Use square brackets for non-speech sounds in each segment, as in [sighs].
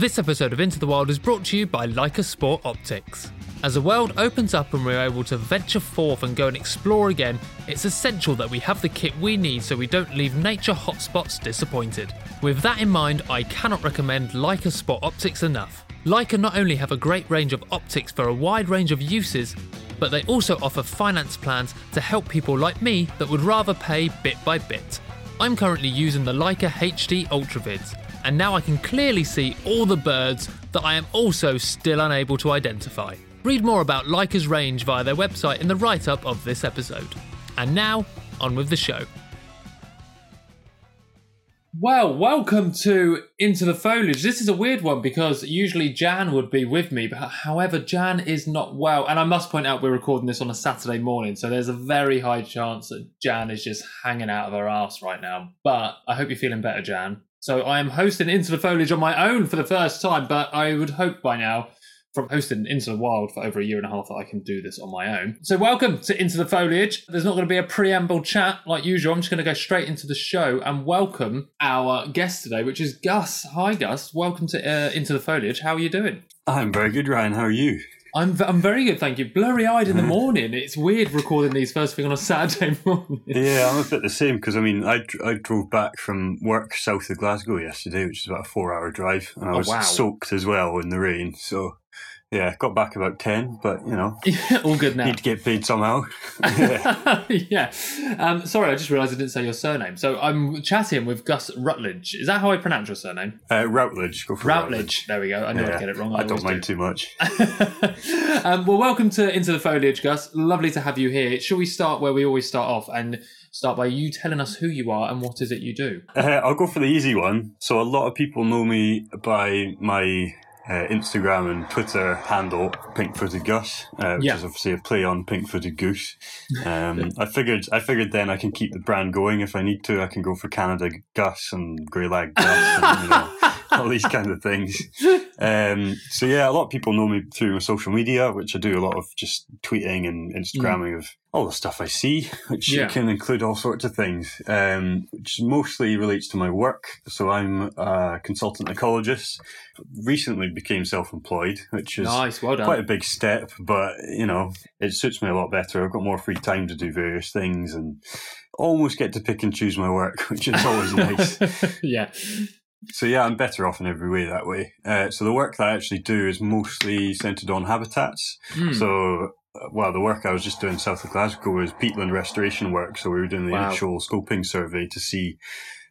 This episode of Into the Wild is brought to you by Leica Sport Optics. As the world opens up and we're able to venture forth and go and explore again, it's essential that we have the kit we need so we don't leave nature hotspots disappointed. With that in mind, I cannot recommend Leica Sport Optics enough. Leica not only have a great range of optics for a wide range of uses, but they also offer finance plans to help people like me that would rather pay bit by bit. I'm currently using the Leica HD Ultravids, and now I can clearly see all the birds that I am also still unable to identify. Read more about Leica's range via their website in the write up of this episode. And now, on with the show. Well, welcome to Into the Foliage. This is a weird one because usually Jan would be with me, but however, Jan is not well. And I must point out we're recording this on a Saturday morning, so there's a very high chance that Jan is just hanging out of her ass right now. But I hope you're feeling better, Jan. So I am hosting Into the Foliage on my own for the first time, but I would hope by now from hosting Into the Wild for over a year and a half that I can do this on my own. So, welcome to Into the Foliage. There's not going to be a preamble chat like usual. I'm just going to go straight into the show and welcome our guest today, which is Gus. Hi, Gus. Welcome to uh, Into the Foliage. How are you doing? I'm very good, Ryan. How are you? I'm I'm very good, thank you. Blurry eyed in the mm. morning. It's weird recording these first thing on a Saturday [laughs] morning. Yeah, I'm a bit the same because I mean, I, I drove back from work south of Glasgow yesterday, which is about a four hour drive, and I Oh, was wow. soaked as well in the rain. So yeah, got back about ten, but you know, [laughs] All good now. need to get paid somehow. yeah. [laughs] [laughs] yeah. Um, sorry, I just realised I didn't say your surname. So I'm chatting with Gus Rutledge. Is that how I pronounce your surname? Uh, Routledge, go for Routledge. There we go. I knew Yeah, I'd get it wrong. I don't mind do. too much. um, well, welcome to Into the Foliage, Gus. Lovely to have you here. Shall we start where we always start off and start by you telling us who you are and what is it you do? Uh, I'll go for the easy one. So a lot of people know me by my uh, Instagram and Twitter handle, Pink Footed Gus, uh, which Yeah. is obviously a play on Pink Footed Goose. [laughs] Um, I figured, I figured then I can keep the brand going if I need to. I can go for Canada Gus and Grey Lag Gus, and, you know, [laughs] [laughs] all these kind of things. Um, so yeah, a lot of people know me through my social media, which I do a lot of just tweeting and Instagramming of all the stuff I see, which Yeah. can include all sorts of things, um, which mostly relates to my work. So I'm a consultant ecologist. Recently became self-employed, which is Nice, well done. quite a big step, but you know, it suits me a lot better. I've got more free time to do various things and almost get to pick and choose my work, [laughs] which is always nice. [laughs] yeah. So yeah, I'm better off in every way that way. Uh, so the work that I actually do is mostly centered on habitats. Hmm. So, uh, well, the work I was just doing south of Glasgow was peatland restoration work. So we were doing the Wow. initial scoping survey to see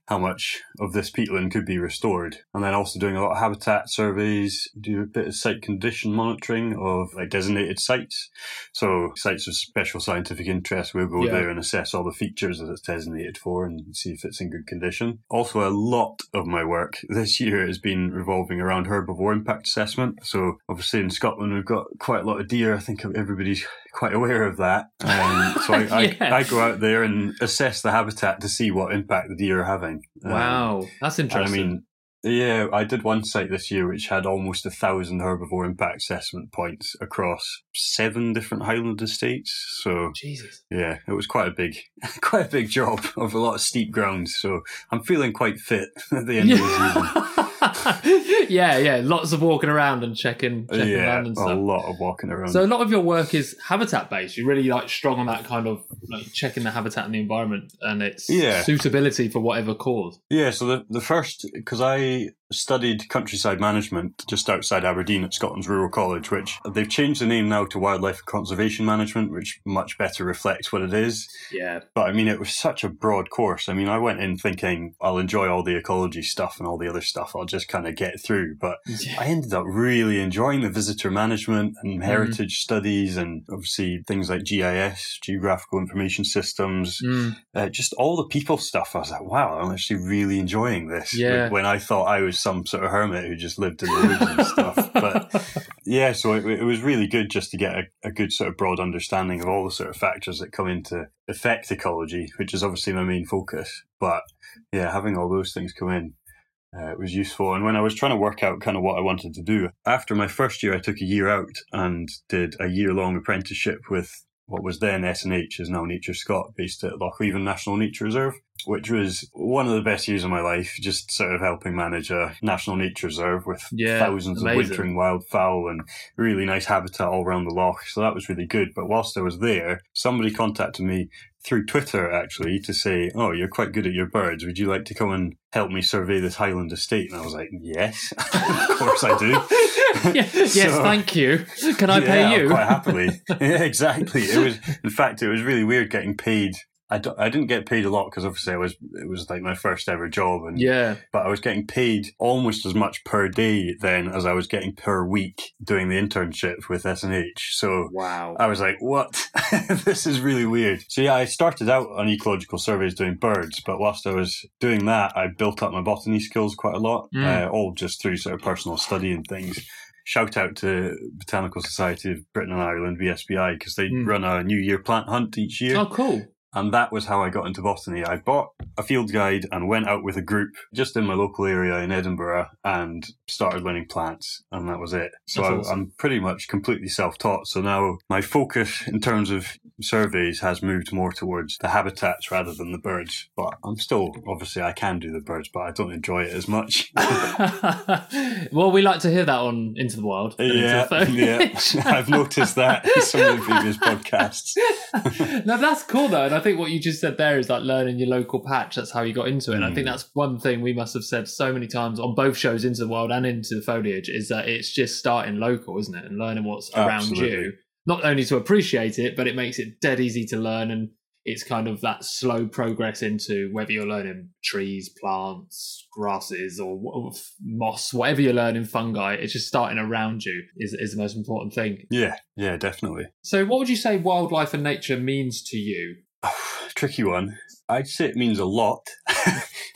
how much of this peatland could be restored. And then also doing a lot of habitat surveys, do a bit of site condition monitoring of like designated sites. So sites of special scientific interest, we'll go Yeah. there and assess all the features that it's designated for and see if it's in good condition. Also, a lot of my work [laughs] this year has been revolving around herbivore impact assessment. So obviously in Scotland, we've got quite a lot of deer. I think everybody's quite aware of that. Um, so I, [laughs] Yeah. I, I go out there and assess the habitat to see what impact the deer are having. Um, Wow, that's interesting. I mean, yeah, I did one site this year which had almost a thousand herbivore impact assessment points across seven different Highland estates. So Jesus. yeah, it was quite a big, [laughs] quite a big job of a lot of steep ground. So I'm feeling quite fit [laughs] at the end of the season. [laughs] yeah, yeah. Lots of walking around and checking, checking yeah, land and a lot of walking around. So a lot of your work is habitat based. You're really like strong on that kind of like checking the habitat and the environment and its Yeah. suitability for whatever cause. Yeah, so the, the first, because I studied countryside management just outside Aberdeen at Scotland's Rural College, which they've changed the name now to Wildlife Conservation Management, which much better reflects what it is. Yeah, But I mean, it was such a broad course. I mean, I went in thinking I'll enjoy all the ecology stuff and all the other stuff. I'll just kind of get through. But [laughs] I ended up really enjoying the visitor management and heritage studies and obviously things like GIS, geographical information systems, Mm, uh, just all the people stuff. I was like, wow, I'm actually really enjoying this. Yeah. When I thought I was some sort of hermit who just lived in the woods and stuff. But [laughs] yeah, so it, it was really good just to get a, a good sort of broad understanding of all the sort of factors that come into affect ecology, which is obviously my main focus. But yeah, having all those things come in uh, was useful. And when I was trying to work out kind of what I wanted to do, after my first year, I took a year out and did a year long apprenticeship with what was then SNH is now NatureScot, based at Lochleven National Nature Reserve, which was one of the best years of my life. Just sort of helping manage a national nature reserve with Yeah, thousands amazing. of wintering wildfowl and really nice habitat all around the loch. So that was really good. But whilst I was there, somebody contacted me through Twitter actually to say, "Oh, you're quite good at your birds. Would you like to come and help me survey this Highland estate?" And I was like, "Yes, [laughs] of course I do." [laughs] Yeah, [laughs] yes, So- thank you. Can I yeah, pay you? Quite happily. yeah, exactly. It was, in fact, it was really weird getting paid. I, d- I didn't get paid a lot because obviously I was it was like my first ever job and Yeah. but I was getting paid almost as much per day then as I was getting per week doing the internship with SNH. So Wow. I was like, what? [laughs] this is really weird. So yeah, I started out on ecological surveys doing birds, but whilst I was doing that, I built up my botany skills quite a lot, Mm. uh, all just through sort of personal study and things. Shout out to Botanical Society of Britain and Ireland, BSBI, because they Mm. run a New Year plant hunt each year. Oh, cool. And that was how I got into botany. I bought a field guide and went out with a group just in my local area in Edinburgh and started learning plants. And that was it. So I, awesome. I'm pretty much completely self taught. So now my focus in terms of surveys has moved more towards the habitats rather than the birds. But I'm still, obviously, I can do the birds, but I don't enjoy it as much. [laughs] [laughs] well, we like to hear that on Into the Wild. yeah, the yeah. [laughs] I've noticed that in some of the previous podcasts. no, that's cool though, I think what you just said there is like learning your local patch. That's how you got into it. And I think Mm. that's one thing we must have said so many times on both shows, Into the Wild and Into the Foliage, is that it's just starting local, isn't it, and learning what's around you. Not only to appreciate it, but it makes it dead easy to learn, and it's kind of that slow progress into whether you're learning trees, plants, grasses, or wh- moss, whatever you're learning, fungi. It's just starting around you is is the most important thing. Yeah, yeah, definitely. So, what would you say wildlife and nature means to you? [sighs] Tricky one. I'd say it means a lot.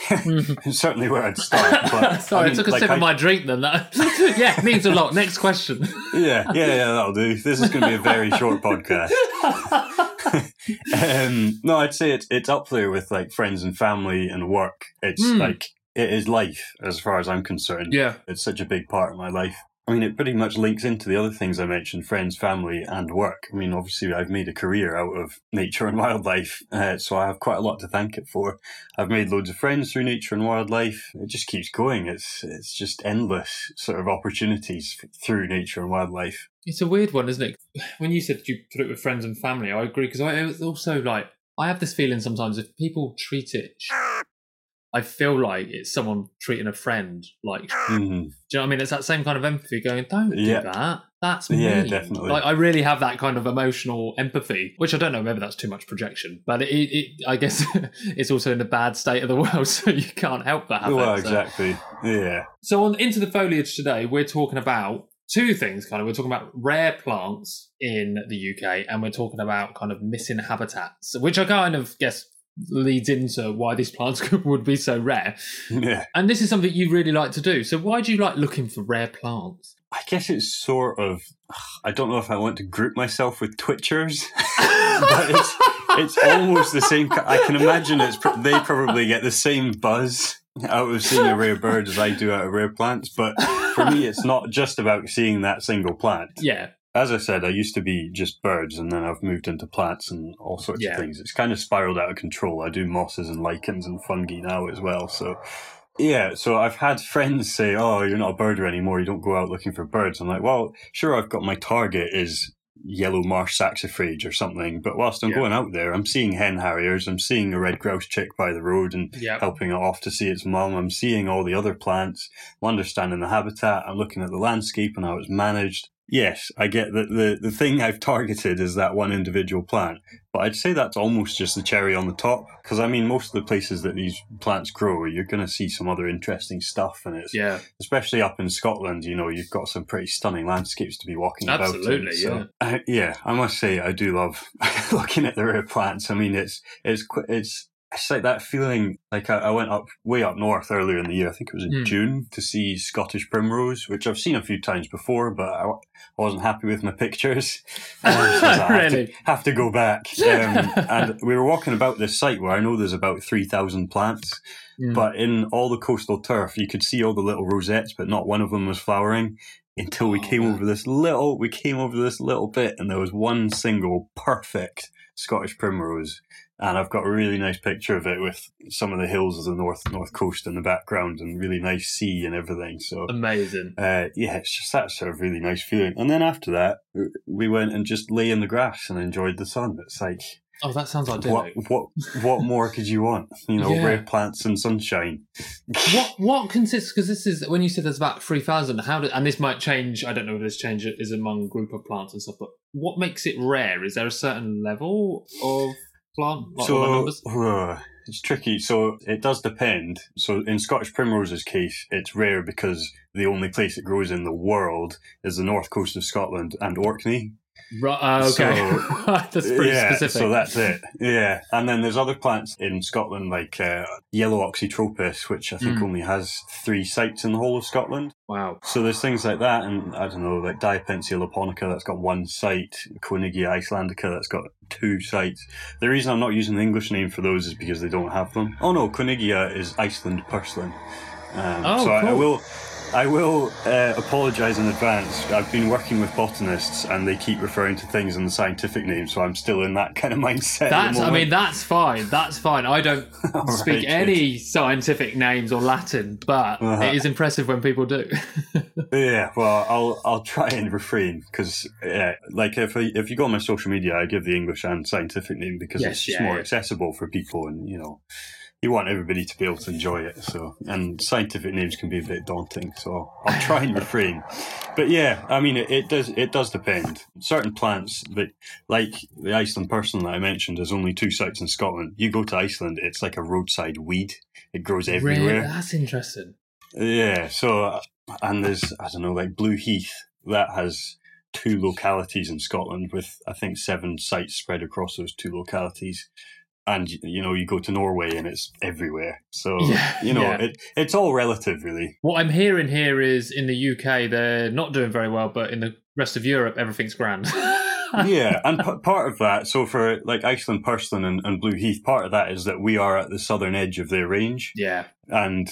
It's [laughs] certainly where I'd start. But, [laughs] Sorry, I I, took a like, sip I- of my drink then. That [laughs] yeah, it means a lot. Next question. Yeah, yeah, yeah, that'll do. This is going to be a very short podcast. um, no, I'd say it's it's up there with like friends and family and work. It's Hmm. like it is life as far as I'm concerned. yeah, It's such a big part of my life. I mean, it pretty much links into the other things I mentioned friends, family, and work. I mean, obviously, I've made a career out of nature and [laughs] wildlife, uh, so I have quite a lot to thank it for. I've made loads of friends through nature and wildlife. It just keeps going. It's, it's just endless sort of opportunities through nature and wildlife. it's a weird one, isn't it? [sighs] When you said you put it with friends and family, I agree because I also like I have this feeling sometimes if people treat it, I feel like it's someone treating a friend like. Mhm. [laughs] Do you know what I mean? It's that same kind of empathy going, don't Yeah. do that. That's me. Yeah, definitely. Like I really have that kind of emotional empathy, which I don't know, maybe that's too much projection, but it, it I guess [laughs] it's also in a bad state of the [laughs] world, so you can't help but have Well, it. so. exactly. Yeah. So on into the foliage today, we're talking about two things. Kind of, we're talking about rare plants in the UK, and we're talking about kind of missing habitats, which I kind of guess leads into why these plants [laughs] would be so rare. Yeah. And this is something you really like to do. So why do you like looking for rare plants? I guess it's sort of. I don't know if I want to group myself with Twitchers, [laughs] but it's it's almost the same. I can imagine it's they probably get the same buzz out of seeing a rare bird as I do out of rare plants. But for me, it's not just about seeing that single plant. yeah, As I said, I used to be just birds, and then I've moved into plants and all sorts Yeah. of things. It's kind of spiraled out of control. I do mosses and lichens and fungi now as well. So, yeah. So I've had [laughs] friends say, "Oh, you're not a birder anymore. You don't go out looking for birds." I'm like, "Well, sure. I've got my target is yellow marsh saxifrage or something, but whilst I'm Yeah. going out there, I'm seeing hen harriers. I'm seeing a red grouse chick by the road, and yeah, helping it off to see its mum. I'm seeing all the other plants. I'm understanding the habitat. I'm looking at the landscape and how it's managed. Yes, I get that the, the thing I've targeted is that one individual plant, but I'd say that's almost just the cherry on the top. Because I mean, most of the places that these plants grow, you're going to see some other interesting stuff, and it's yeah. especially up in Scotland. You know, you've got some pretty stunning landscapes to be walking about. in. Absolutely, So, I, yeah. I must say, I do love [laughs] looking at the rare plants. I mean, it's it's it's it's like that feeling. Like I, I went up way up north earlier in the year. I think it was in Hmm. June to see Scottish primrose, which I've seen a few times before, but I, I wasn't happy with my pictures. [laughs] Um, so I have to- Really? have to go back. Um, and [laughs] we were walking about this site where I know there's about three thousand plants. Mm. But in all the coastal turf, you could see all the little rosettes, but not one of them was flowering. until we Oh, came man. over this little. We came over this little bit, and there was one single perfect Scottish primrose. And I've got a really nice picture of it with some of the hills of the north north coast in the background, and really nice sea and everything. So Amazing. uh, yeah, it's just that sort of really nice feeling. And then after that, we went and just lay in the grass and enjoyed the sun. It's like Oh, that sounds what idyllic. what what more could you want? [laughs] You know, Yeah. red plants and sunshine. what [laughs] what consists because this is when you said there's about three thousand. How did and this might change? I don't know if this change is among group of plants and stuff. But what makes it rare? Is there a certain level of so numbers? uh, it's tricky. So it does depend. So in Scottish primrose's case, it's rare because the only place it grows in the world is the north coast of Scotland and Orkney. Right, uh, okay, So- [laughs] that's pretty yeah, specific. so that's it. Yeah, and then there's other plants in Scotland like uh, yellow oxytropis, which I think Mm. only has three sites in the whole of Scotland. wow. So there's things like that, and I don't know, like Diapensia lapponica that's got one site, Koenigia islandica that's got two sites. The reason I'm not using the English name for those is because they don't have them. Oh no, Koenigia is Iceland purslane. Um, Oh, so I, I cool. will, I will uh, apologise in advance. I've been working with botanists, and they keep referring to things in the scientific name, so I'm still in that kind of mindset. at That's. I mean, that's fine. That's fine. I don't [laughs] speak right, any scientific names or Latin, but Uh-huh. it is impressive when people do. [laughs] Yeah, well, I'll I'll try and refrain because, yeah, like if I, if you go on my social media, I give the English and scientific name because Yes, it's just yeah, more yeah. accessible for people, and you know, you want everybody to be able to enjoy it. So, and scientific names can be a bit daunting, so I'll try and refrain. But yeah, I mean, it, it does it does depend. Certain plants that, like the Iceland purslane that I mentioned, there's only two sites in Scotland. You go to Iceland, it's like a roadside weed. It grows everywhere. Really? That's interesting. Yeah, so and there's I don't know like Blue Heath that has two localities in Scotland with I think seven sites spread across those two localities. And you know, you go to Norway and it's everywhere. So [laughs] Yeah, you know, yeah. it it's all relative, really. What I'm hearing here is in the UK they're not doing very well, but in the rest of Europe everything's grand. [laughs] yeah, and p- part of that, so for like Iceland, Purslane, and, and Blue Heath, part of that is that we are at the southern edge of their range, yeah, and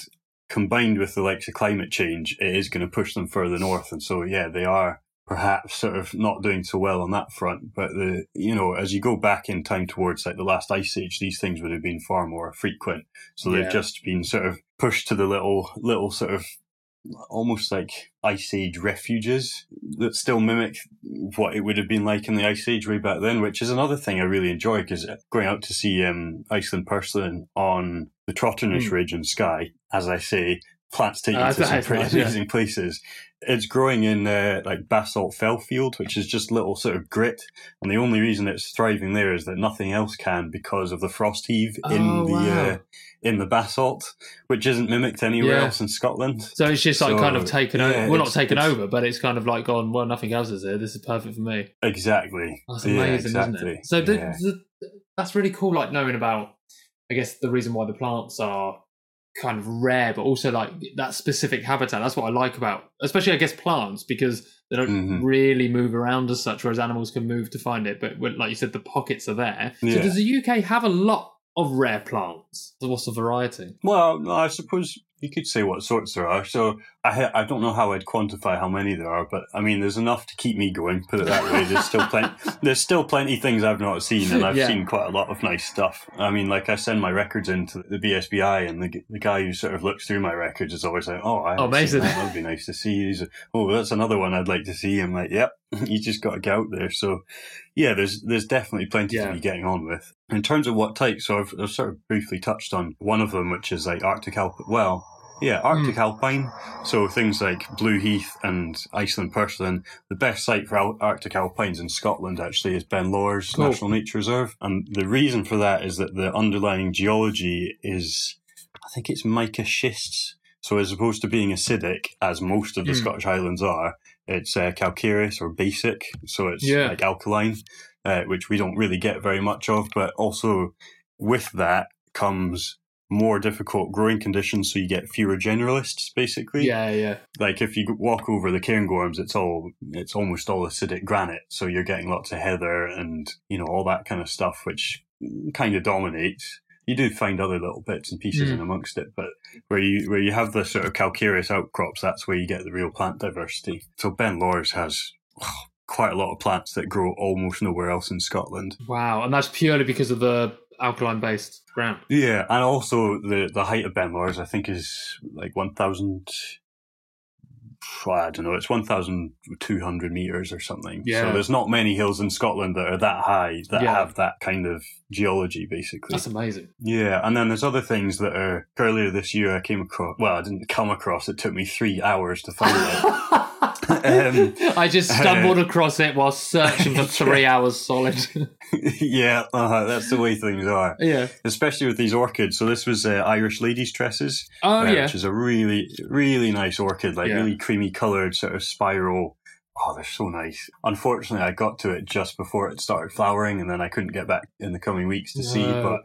combined with the likes of climate change, it is going to push them further north. And so, yeah, they are perhaps sort of not doing so well on that front. But the you know, as you go back in time towards like the last ice age, these things would have been far more frequent. So they've just been sort of pushed to the little little sort of almost like ice age refuges that still mimic what it would have been like in the ice age way back then which is another thing i really enjoy because going out to see um, iceland purslane on the trotternish Mm. ridge and Skye as i say plants take you Ah, to some pretty nice, yeah. amazing places it's growing in uh, like basalt fell field which is just little sort of grit and the only reason it's thriving there is that nothing else can because of the frost heave in Oh, the wow. uh, in the basalt which isn't mimicked anywhere Yeah. else in scotland so it's just like So, kind of taken yeah, over. Well, not taken over, but it's kind of like gone. Well, nothing else is here. This is perfect for me. Exactly. That's Yeah, amazing, isn't it? So the, the, that's really cool. Like knowing about, I guess the reason why the plants are kind of rare, but also like that specific habitat. That's what I like about, especially I guess plants because they don't Mhm. really move around as such, whereas animals can move to find it. But like you said, the pockets are there. So does the UK have a lot of rare plants? So What's the variety? Well, I suppose you could say what sorts there are. So I I don't know how I'd quantify how many there are, but I mean, there's enough to keep me going. Put it that way. There's still plenty. [laughs] There's still plenty of things I've not seen, and I've Yeah. seen quite a lot of nice stuff. I mean, like I send my records into the BSBI, and the the guy who sort of looks through my records is always like, "Oh, I haven't amazing. that. That'd be nice to see." He's, oh, that's another one I'd like to see. I'm like, "Yep, [laughs] you just got to get out there." So, yeah, there's there's definitely plenty Yeah. to be getting on with. In terms of what types, so I've, I've sort of briefly touched on one of them, which is like Arctic alpine. Well, yeah, Arctic alpine. So things like Blue Heath and Iceland Purslane. The best site for Al- Arctic alpines in Scotland actually is Ben Lawers Cool. National Nature Reserve, and the reason for that is that the underlying geology is, I think it's mica schists. So as opposed to being acidic, as most of the Hmm. Scottish Highlands are, it's uh, calcareous or basic. So it's Yeah. like alkaline, uh, which we don't really get very much of. But also with that comes more difficult growing conditions. So you get fewer generalists, basically Yeah, yeah. like if you walk over the cairngorms, it's all it's almost all acidic granite, so you're getting lots of heather and you know all that kind of stuff, which kind of dominates. You do find other little bits and pieces Mm. in amongst it, but where you where you have the sort of calcareous outcrops, that's where you get the real plant diversity. So Ben Lawers has oh, quite a lot of plants that grow almost nowhere else in Scotland. Wow, and that's purely because of the alkaline-based ground. Yeah, and also the the height of Ben Lawers, I think, is like one thousand. I don't know. It's one thousand two hundred meters or something. Yeah. So there's not many hills in Scotland that are that high that Yeah. have that kind of geology, basically. That's amazing. Yeah, and then there's other things that are earlier this year I came across. Well, I didn't come across. It took me three hours to find it. [laughs] Um, I just stumbled across it while searching for [laughs] three hours solid. [laughs] yeah, uh, that's the way things are, yeah. especially with these orchids. So this was uh, Irish ladies' tresses. Oh uh, yeah. which is a really, really nice orchid, like Yeah. really creamy coloured, sort of spiral. Oh, they're so nice. Unfortunately, I got to it just before it started flowering, and then I couldn't get back in the coming weeks to see. But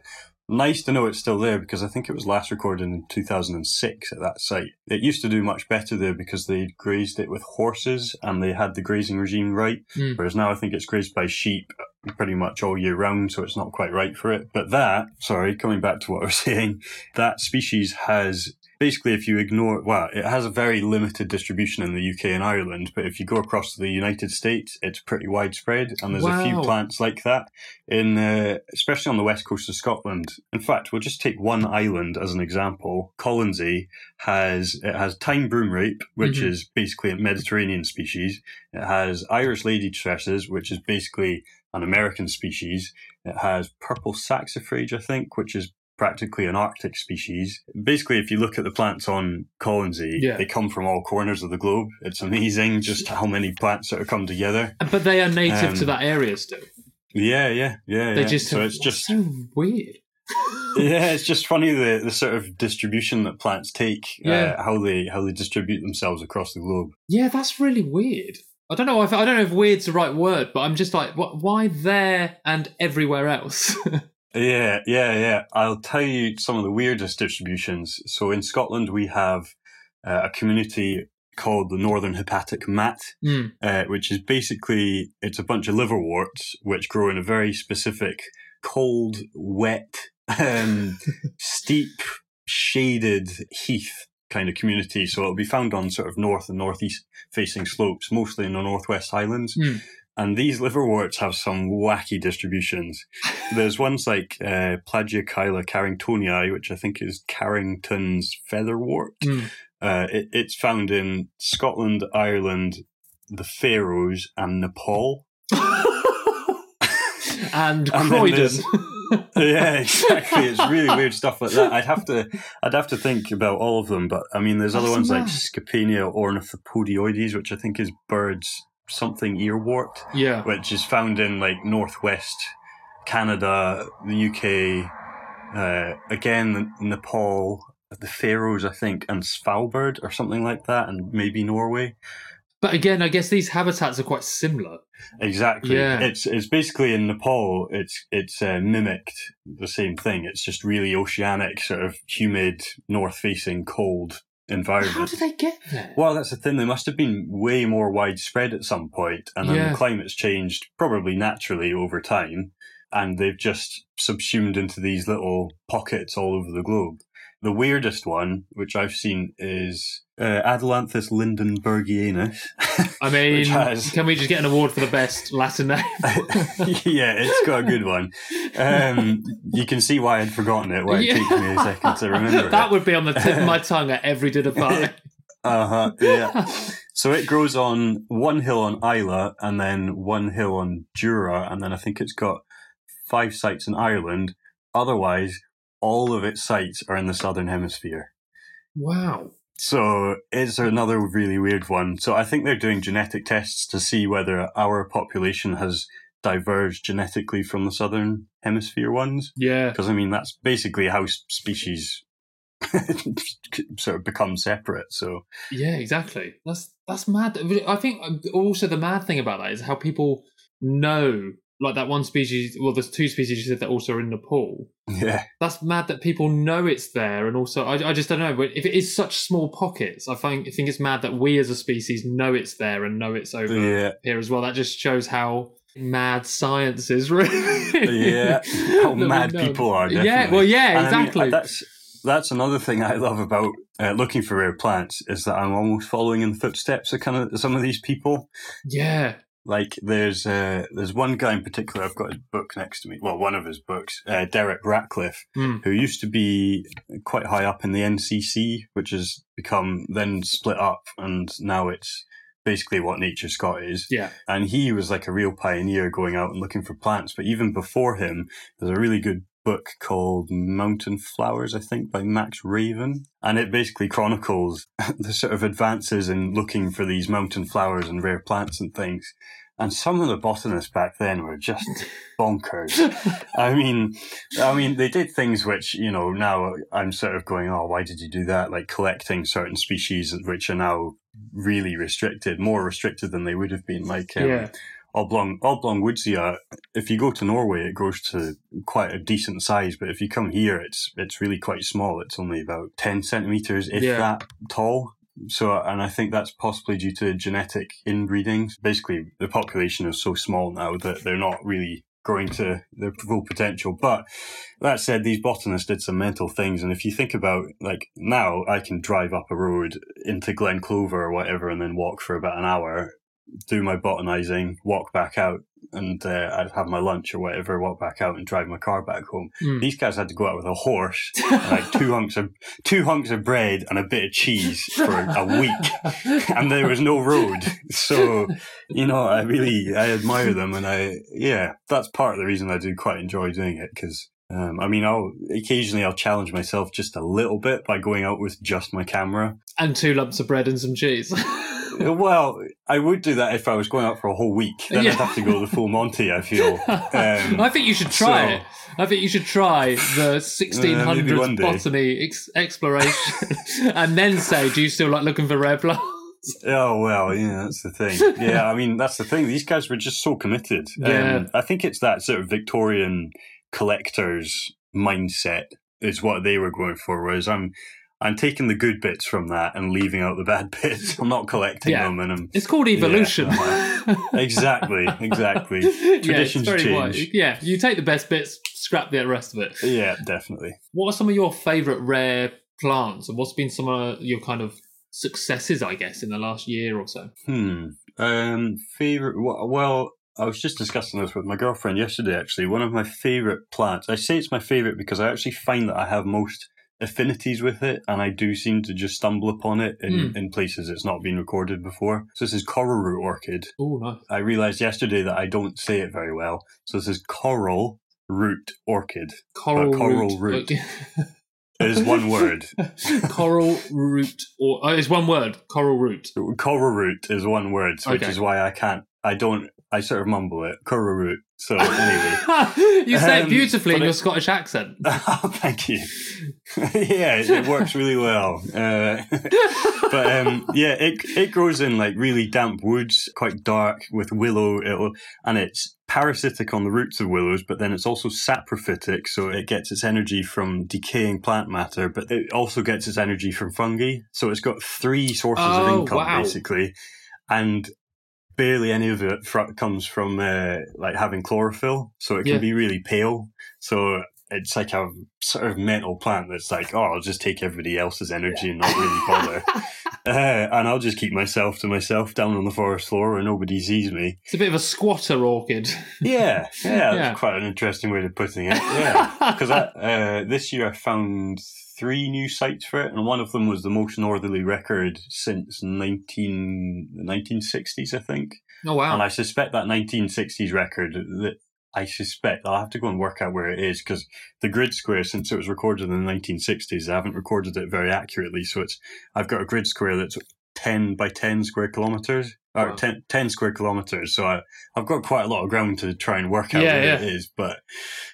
nice to know it's still there because I think it was last recorded in 2006 at that site. It used to do much better there because they grazed it with horses and they had the grazing regime right. Mm. Whereas now I think it's grazed by sheep pretty much all year round, so it's not quite right for it. But that, sorry, coming back to what I was [laughs] saying, that species has basically, if you ignore, well, it has a very limited distribution in the UK and Ireland, but if you go across to the United States, it's pretty widespread, and there's a few plants like that in, uh, especially on the west coast of Scotland. In fact, we'll just take one island as an example. Colonsay has it has thyme broom rape, which Mhm. is basically a Mediterranean species. It has Irish lady tresses, which is basically an American species. It has purple saxifrage, I think, which is practically an Arctic species. Basically, if you look at the plants on Colonsay, Yeah. they come from all corners of the globe. It's amazing just how many plants that have come together. But they are native to Um, that area still. Yeah, yeah, yeah. They yeah. just so have- it's just so weird. yeah, [laughs] it's just funny the, the sort of distribution that plants take, Yeah. uh, how they how they distribute themselves across the globe. Yeah, that's really weird. I don't know if I don't know if weird's the right word, but I'm just like? Why there and everywhere else? [laughs] Yeah, yeah, yeah. I'll tell you some of the weirdest distributions. So in Scotland, we have uh, a community called the Northern Hepatic Mat, Hmm. uh, which is basically it's a bunch of liverworts which grow in a very specific, cold, wet, um, [laughs] steep, shaded heath kind of community. So it'll be found on sort of north and northeast facing slopes, mostly in the northwest highlands. Hmm. And these liverworts have some wacky distributions. [laughs] There's ones like uh, Plagiochila carringtonii, which I think is Carrington's featherwort. Hmm. Uh, it, it's found in Scotland, Ireland, the Faroes, and Nepal. [laughs] and [laughs] Croydon. yeah, exactly. It's really weird stuff like that. I'd have to, I'd have to think about all of them. But I mean, there's other That's ones like mad. Scapania ornithopodioides, which I think is birds something earwort, yeah. which is found in like northwest Canada, the UK, uh, again Nepal, the Faroes, I think, and Svalbard or something like that, and maybe Norway. But again, I guess these habitats are quite similar. Exactly. Yeah. It's it's basically in Nepal. It's it's uh, mimicked the same thing. It's just really oceanic, sort of humid, north-facing, cold How environment. do they get there? Well, that's the thing. They must have been way more widespread at some point, and then Yeah. the climate's changed probably naturally over time, and they've just subsumed into these little pockets all over the globe. The weirdest one, which I've seen, is uh, Adelanthus lindenbergianus. [laughs] I mean, has- can we just get an award for the best Latin name? [laughs] yeah, it's got a good one. Um, you can see why I'd forgotten it. Why it Yeah. takes me a second to remember that it. would be on the tip of my [laughs] tongue at every dinner party. Uh huh. Yeah. So it grows on one hill on Islay and then one hill on Jura, and then I think it's got five sites in Ireland. Otherwise, all of its sites are in the southern hemisphere. wow. So it's another really weird one. So I think they're doing genetic tests to see whether our population has diverged genetically from the southern hemisphere ones. Yeah. Because I mean, that's basically how species [laughs] sort of become separate. So Yeah, exactly. That's that's mad. I think also the mad thing about that is how people know, like that one species. Well, there's two species you said that also are in Nepal. yeah, That's mad that people know it's there, and also I, I just don't know. But if it is such small pockets, I find I think it's mad that we as a species know it's there and know it's over yeah, here as well. That just shows how mad sciences, [laughs] really. yeah, how [laughs] mad people are. Definitely. Yeah, well, yeah, exactly. I mean, that's that's another thing I love about uh, looking for rare plants is that I'm almost following in the footsteps of kind of some of these people. Yeah. Like there's uh, there's one guy in particular. I've got his book next to me. Well, one of his books, uh, Derek Ratcliffe, Mm. who used to be quite high up in the NCC, which has become then split up, and now it's basically what NatureScot is. Yeah. And he was like a real pioneer going out and looking for plants. But even before him, there's a really good book called Mountain Flowers, I think, by Max Raven. And it basically chronicles [laughs] the sort of advances in looking for these mountain flowers and rare plants and things. And some of the botanists back then were just [laughs] bonkers. I mean, I mean, they did things which, you know, now I'm sort of going, oh, why did you do that? Like collecting certain species which are now really restricted, more restricted than they would have been. Like, um, Yeah. Oblong oblong woodsia. If you go to Norway, it grows to quite a decent size, but if you come here, it's it's really quite small. It's only about ten centimeters, if Yeah. that tall. So, and I think that's possibly due to genetic inbreeding. Basically, the population is so small now that they're not really growing to their full potential. But that said, these botanists did some mental things. And if you think about, like, now I can drive up a road into Glen Clova or whatever and then walk for about an hour, do my botanizing, walk back out, and uh, I'd have my lunch or whatever, walk back out and drive my car back home. Mm. These guys had to go out with a horse, [laughs] like two hunks of two hunks of bread and a bit of cheese for a week, [laughs] and there was no road. So, you know, I really I admire them, and I yeah, that's part of the reason I do quite enjoy doing it because. Um, I mean, I'll occasionally I'll challenge myself just a little bit by going out with just my camera. and two lumps of bread and some cheese. [laughs] [laughs] Well, I would do that if I was going out for a whole week. Then Yeah. I'd have to go the full Monty. I feel. [laughs] Um, I think you should try so- it. I think you should try the [laughs] Uh, 1600s one botany ex- exploration and then say, do you still like looking for rare plants? Oh well, yeah, that's the thing. Yeah, I mean that's the thing. These guys were just so committed. Yeah. Um, I think it's that sort of Victorian collectors mindset is what they were going for. Whereas I'm, I'm taking the good bits from that and leaving out the bad [laughs] bits. I'm not collecting Yeah. them, and I'm It's called evolution. [laughs] exactly, exactly. yeah, Traditions very change. wise. Yeah, you take the best bits, scrap the rest of it. Yeah, definitely. What are some of your favourite rare plants, and what's been some of your kind of successes, I guess, in the last year or so? Hmm. Um. Favorite. Well, I was just discussing this with my girlfriend yesterday. Actually, one of my favorite plants. I say it's my favorite because I actually find that I have most affinities with it, and I do seem to just stumble upon it in, Hmm. in places it's not been recorded before. So this is coral root orchid. Oh, nice. I realized yesterday that I don't say it very well. So this is coral root orchid. Coral, coral root. [laughs] is one word. [laughs] coral root, or oh, it's one word. Coral root. Coral root is one word, which Okay. is why I can't. I don't. I sort of mumble it. Root. So anyway. [laughs] you say it Um, beautifully in but your Scottish accent. [laughs] Oh, thank you. [laughs] yeah, it, it works really well. Uh, but um, yeah, it it grows in like really damp woods, quite dark with willow. It'll, and it's parasitic on the roots of willows, but then it's also saprophytic, so it gets its energy from decaying plant matter, but it also gets its energy from fungi. So it's got three sources Oh, of income wow. basically, and barely any of it fr- comes from uh, like having chlorophyll, so it can Yeah. be really pale. So it's like a sort of mental plant that's like, oh, I'll just take everybody else's energy and not really bother. [laughs] uh, and I'll just keep myself to myself down on the forest floor where nobody sees me. It's a bit of a squatter orchid. Yeah, yeah, [laughs] Yeah. that's quite an interesting way of putting it. Yeah, [laughs] because uh, this year I found three new sites for it, and one of them was the most northerly record since 19, 1960s, I think. Oh wow! And I suspect that 1960s record that I suspect I'll have to go and work out where it is because the grid square, since it was recorded in the 1960s, I haven't recorded it very accurately. So it's I've got a grid square that's 10 by 10 square kilometers or Wow. 10, 10 square kilometers. So I, I've got quite a lot of ground to try and work out Yeah, where yeah. it is. But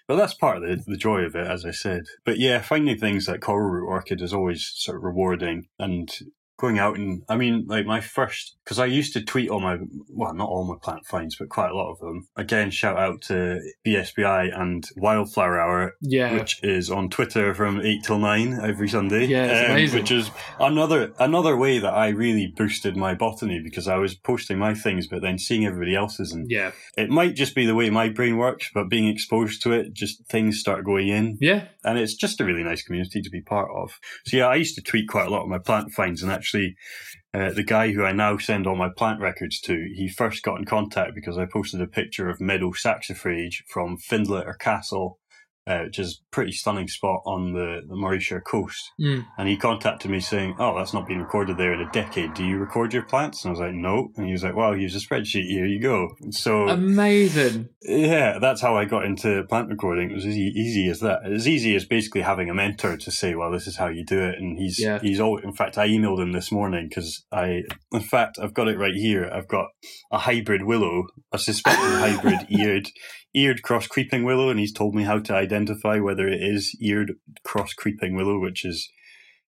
but that's part of the, the joy of it, as I said. But yeah, finding things like coral root orchid is always sort of rewarding and going out and I mean, like my first because I used to tweet all my well, not all my plant finds, but quite a lot of them. Again, shout out to BSBI and Wildflower Hour, Yeah. which is on Twitter from eight till nine every Sunday. Yeah, it's um, amazing. Which is another another way that I really boosted my botany because I was posting my things, but then seeing everybody else's, and yeah. it might just be the way my brain works, but being exposed to it, just things start going in Yeah. and it's just a really nice community to be part of. So yeah, I used to tweet quite a lot of my plant finds, and actually, uh, the guy who I now send all my plant records to, he first got in contact because I posted a picture of meadow saxifrage from Findlater Castle, uh, which is a pretty stunning spot on the, the Mauritius coast. Mm. And he contacted me saying, "Oh, that's not been recorded there in a decade. Do you record your plants?" And I was like, "No." And he was like, "Well, here's a spreadsheet. Here you go." So Amazing. yeah, that's how I got into plant recording. It was as easy as that. As easy as basically having a mentor to say, "Well, this is how you do it." And he's Yeah. he's all. In fact, I emailed him this morning because I, in fact, I've got it right here. I've got a hybrid willow, a suspected [laughs] hybrid eared eared cross creeping willow, and he's told me how to identify whether it is eared cross creeping willow, which is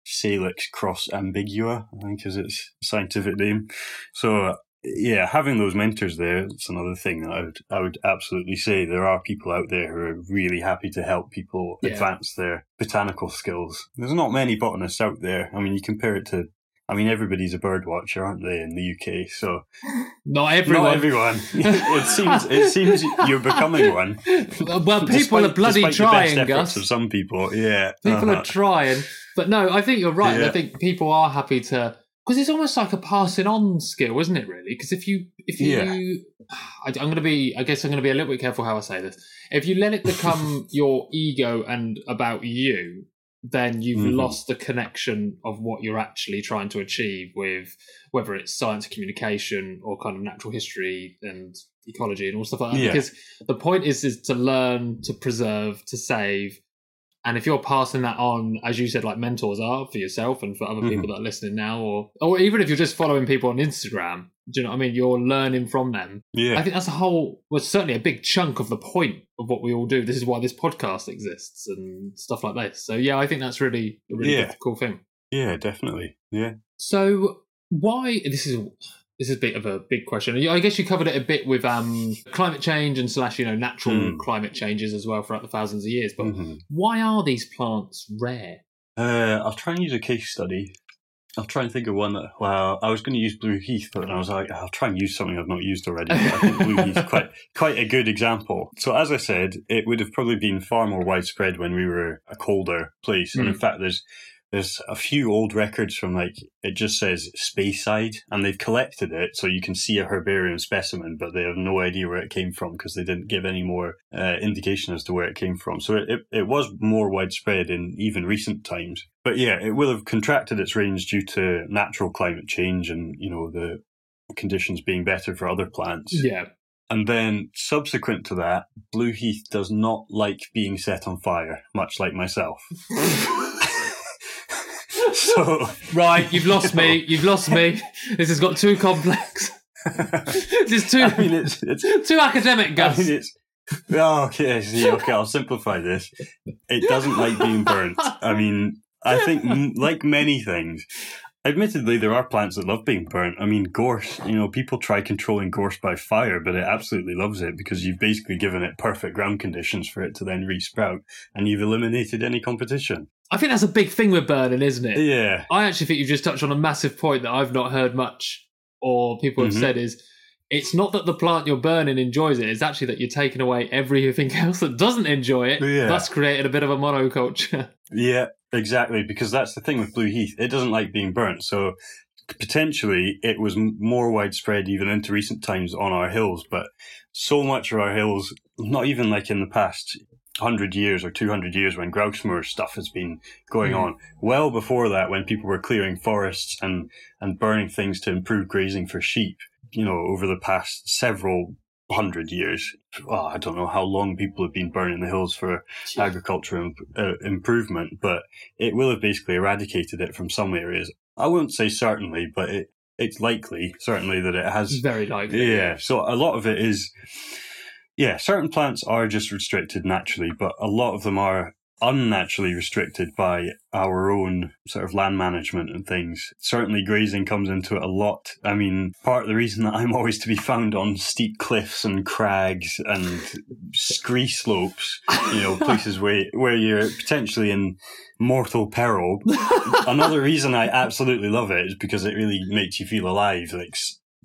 Salix cross ambigua, I think is its scientific name. So yeah, having those mentors there, it's another thing that I would I would absolutely say there are people out there who are really happy to help people Yeah. advance their botanical skills. There's not many botanists out there. I mean, you compare it to. I mean, everybody's a bird watcher, aren't they, in the UK? So [laughs] Not everyone. not everyone. [laughs] it seems it seems you're becoming one. well, people Despite- are bloody trying, the best Gus. of some people. Yeah, People Uh-huh. are trying. But no, I think you're right. and I think people are happy to because it's almost like a passing on skill, isn't it? Really, because if you if you, Yeah. [sighs] I, I'm going to be, I guess I'm going to be a little bit careful how I say this. If you let it become [laughs] your ego and about you, then you've Mhm. lost the connection of what you're actually trying to achieve with whether it's science communication or kind of natural history and ecology and all stuff like that. Yeah. Because the point is is to learn, to preserve, to save. And if you're passing that on, as you said, like mentors are for yourself and for other Mhm. people that are listening now, or or even if you're just following people on Instagram, do you know what I mean? You're learning from them. yeah. I think that's a whole, well, certainly a big chunk of the point of what we all do. This is why this podcast exists and stuff like this. So yeah, I think that's really a really Yeah. cool thing. yeah, definitely. Yeah. So why this is this is a bit of a big question. I guess you covered it a bit with um, climate change and slash you know natural Mm. climate changes as well throughout the thousands of years. But Mhm. why are these plants rare? Uh, I'll try and use a case study. I'll try and think of one that. Well, I was going to use Blue Heath, but then I was like, I'll try and use something I've not used already. I think Blue [laughs] Heath quite quite a good example. So as I said, it would have probably been far more widespread when we were a colder place, and in Mm. fact, there's there's a few old records from like it just says Speyside, and they've collected it so you can see a herbarium specimen, but they have no idea where it came from because they didn't give any more uh, indication as to where it came from. So it, it, it was more widespread in even recent times. But yeah, it will have contracted its range due to natural climate change and, you know, the conditions being better for other plants. Yeah, And then subsequent to that, Blue Heath does not like being set on fire, much like myself. [laughs] so [laughs] right. You've lost me. [laughs] You've lost me. This has got too complex. [laughs] this is too I mean it's it's too academic, I Gus. mean, it's oh, okay. See, okay, I'll simplify this. It doesn't like being burnt. I mean, I think m- like many things. Admittedly, there are plants that love being burnt. I mean, gorse. You know, people try controlling gorse by fire, but it absolutely loves it because you've basically given it perfect ground conditions for it to then resprout, and you've eliminated any competition. I think that's a big thing with burning, isn't it? Yeah, I actually think you've just touched on a massive point that I've not heard much or people have Mhm. said is it's not that the plant you're burning enjoys it, it's actually that you're taking away everything [laughs] else that doesn't enjoy it, Yeah. thus creating a bit of a monoculture. [laughs] Yeah, exactly. Because that's the thing with Blue Heath; it doesn't like being burnt. So potentially, it was more widespread even into recent times on our hills. But so much of our hills, not even like in the past hundred years or two hundred years, when grouse moor stuff has been going Mhm. on. Well before that, when people were clearing forests and and burning things to improve grazing for sheep. You know, over the past several hundred years. Well, I don't know how long people have been burning the hills for agricultural imp- uh, improvement, but it will have basically eradicated it from some areas. I won't say certainly, but it, it's likely, certainly, that it has. Very likely. Yeah, so a lot of it is, yeah, certain plants are just restricted naturally, but a lot of them are unnaturally restricted by our own sort of land management and things. Certainly, grazing comes into it a lot. I mean, part of the reason that I'm always to be found on steep cliffs and crags and scree slopes, you know, [laughs] places where where you're potentially in mortal peril. [laughs] Another reason I absolutely love it is because it really makes you feel alive. Like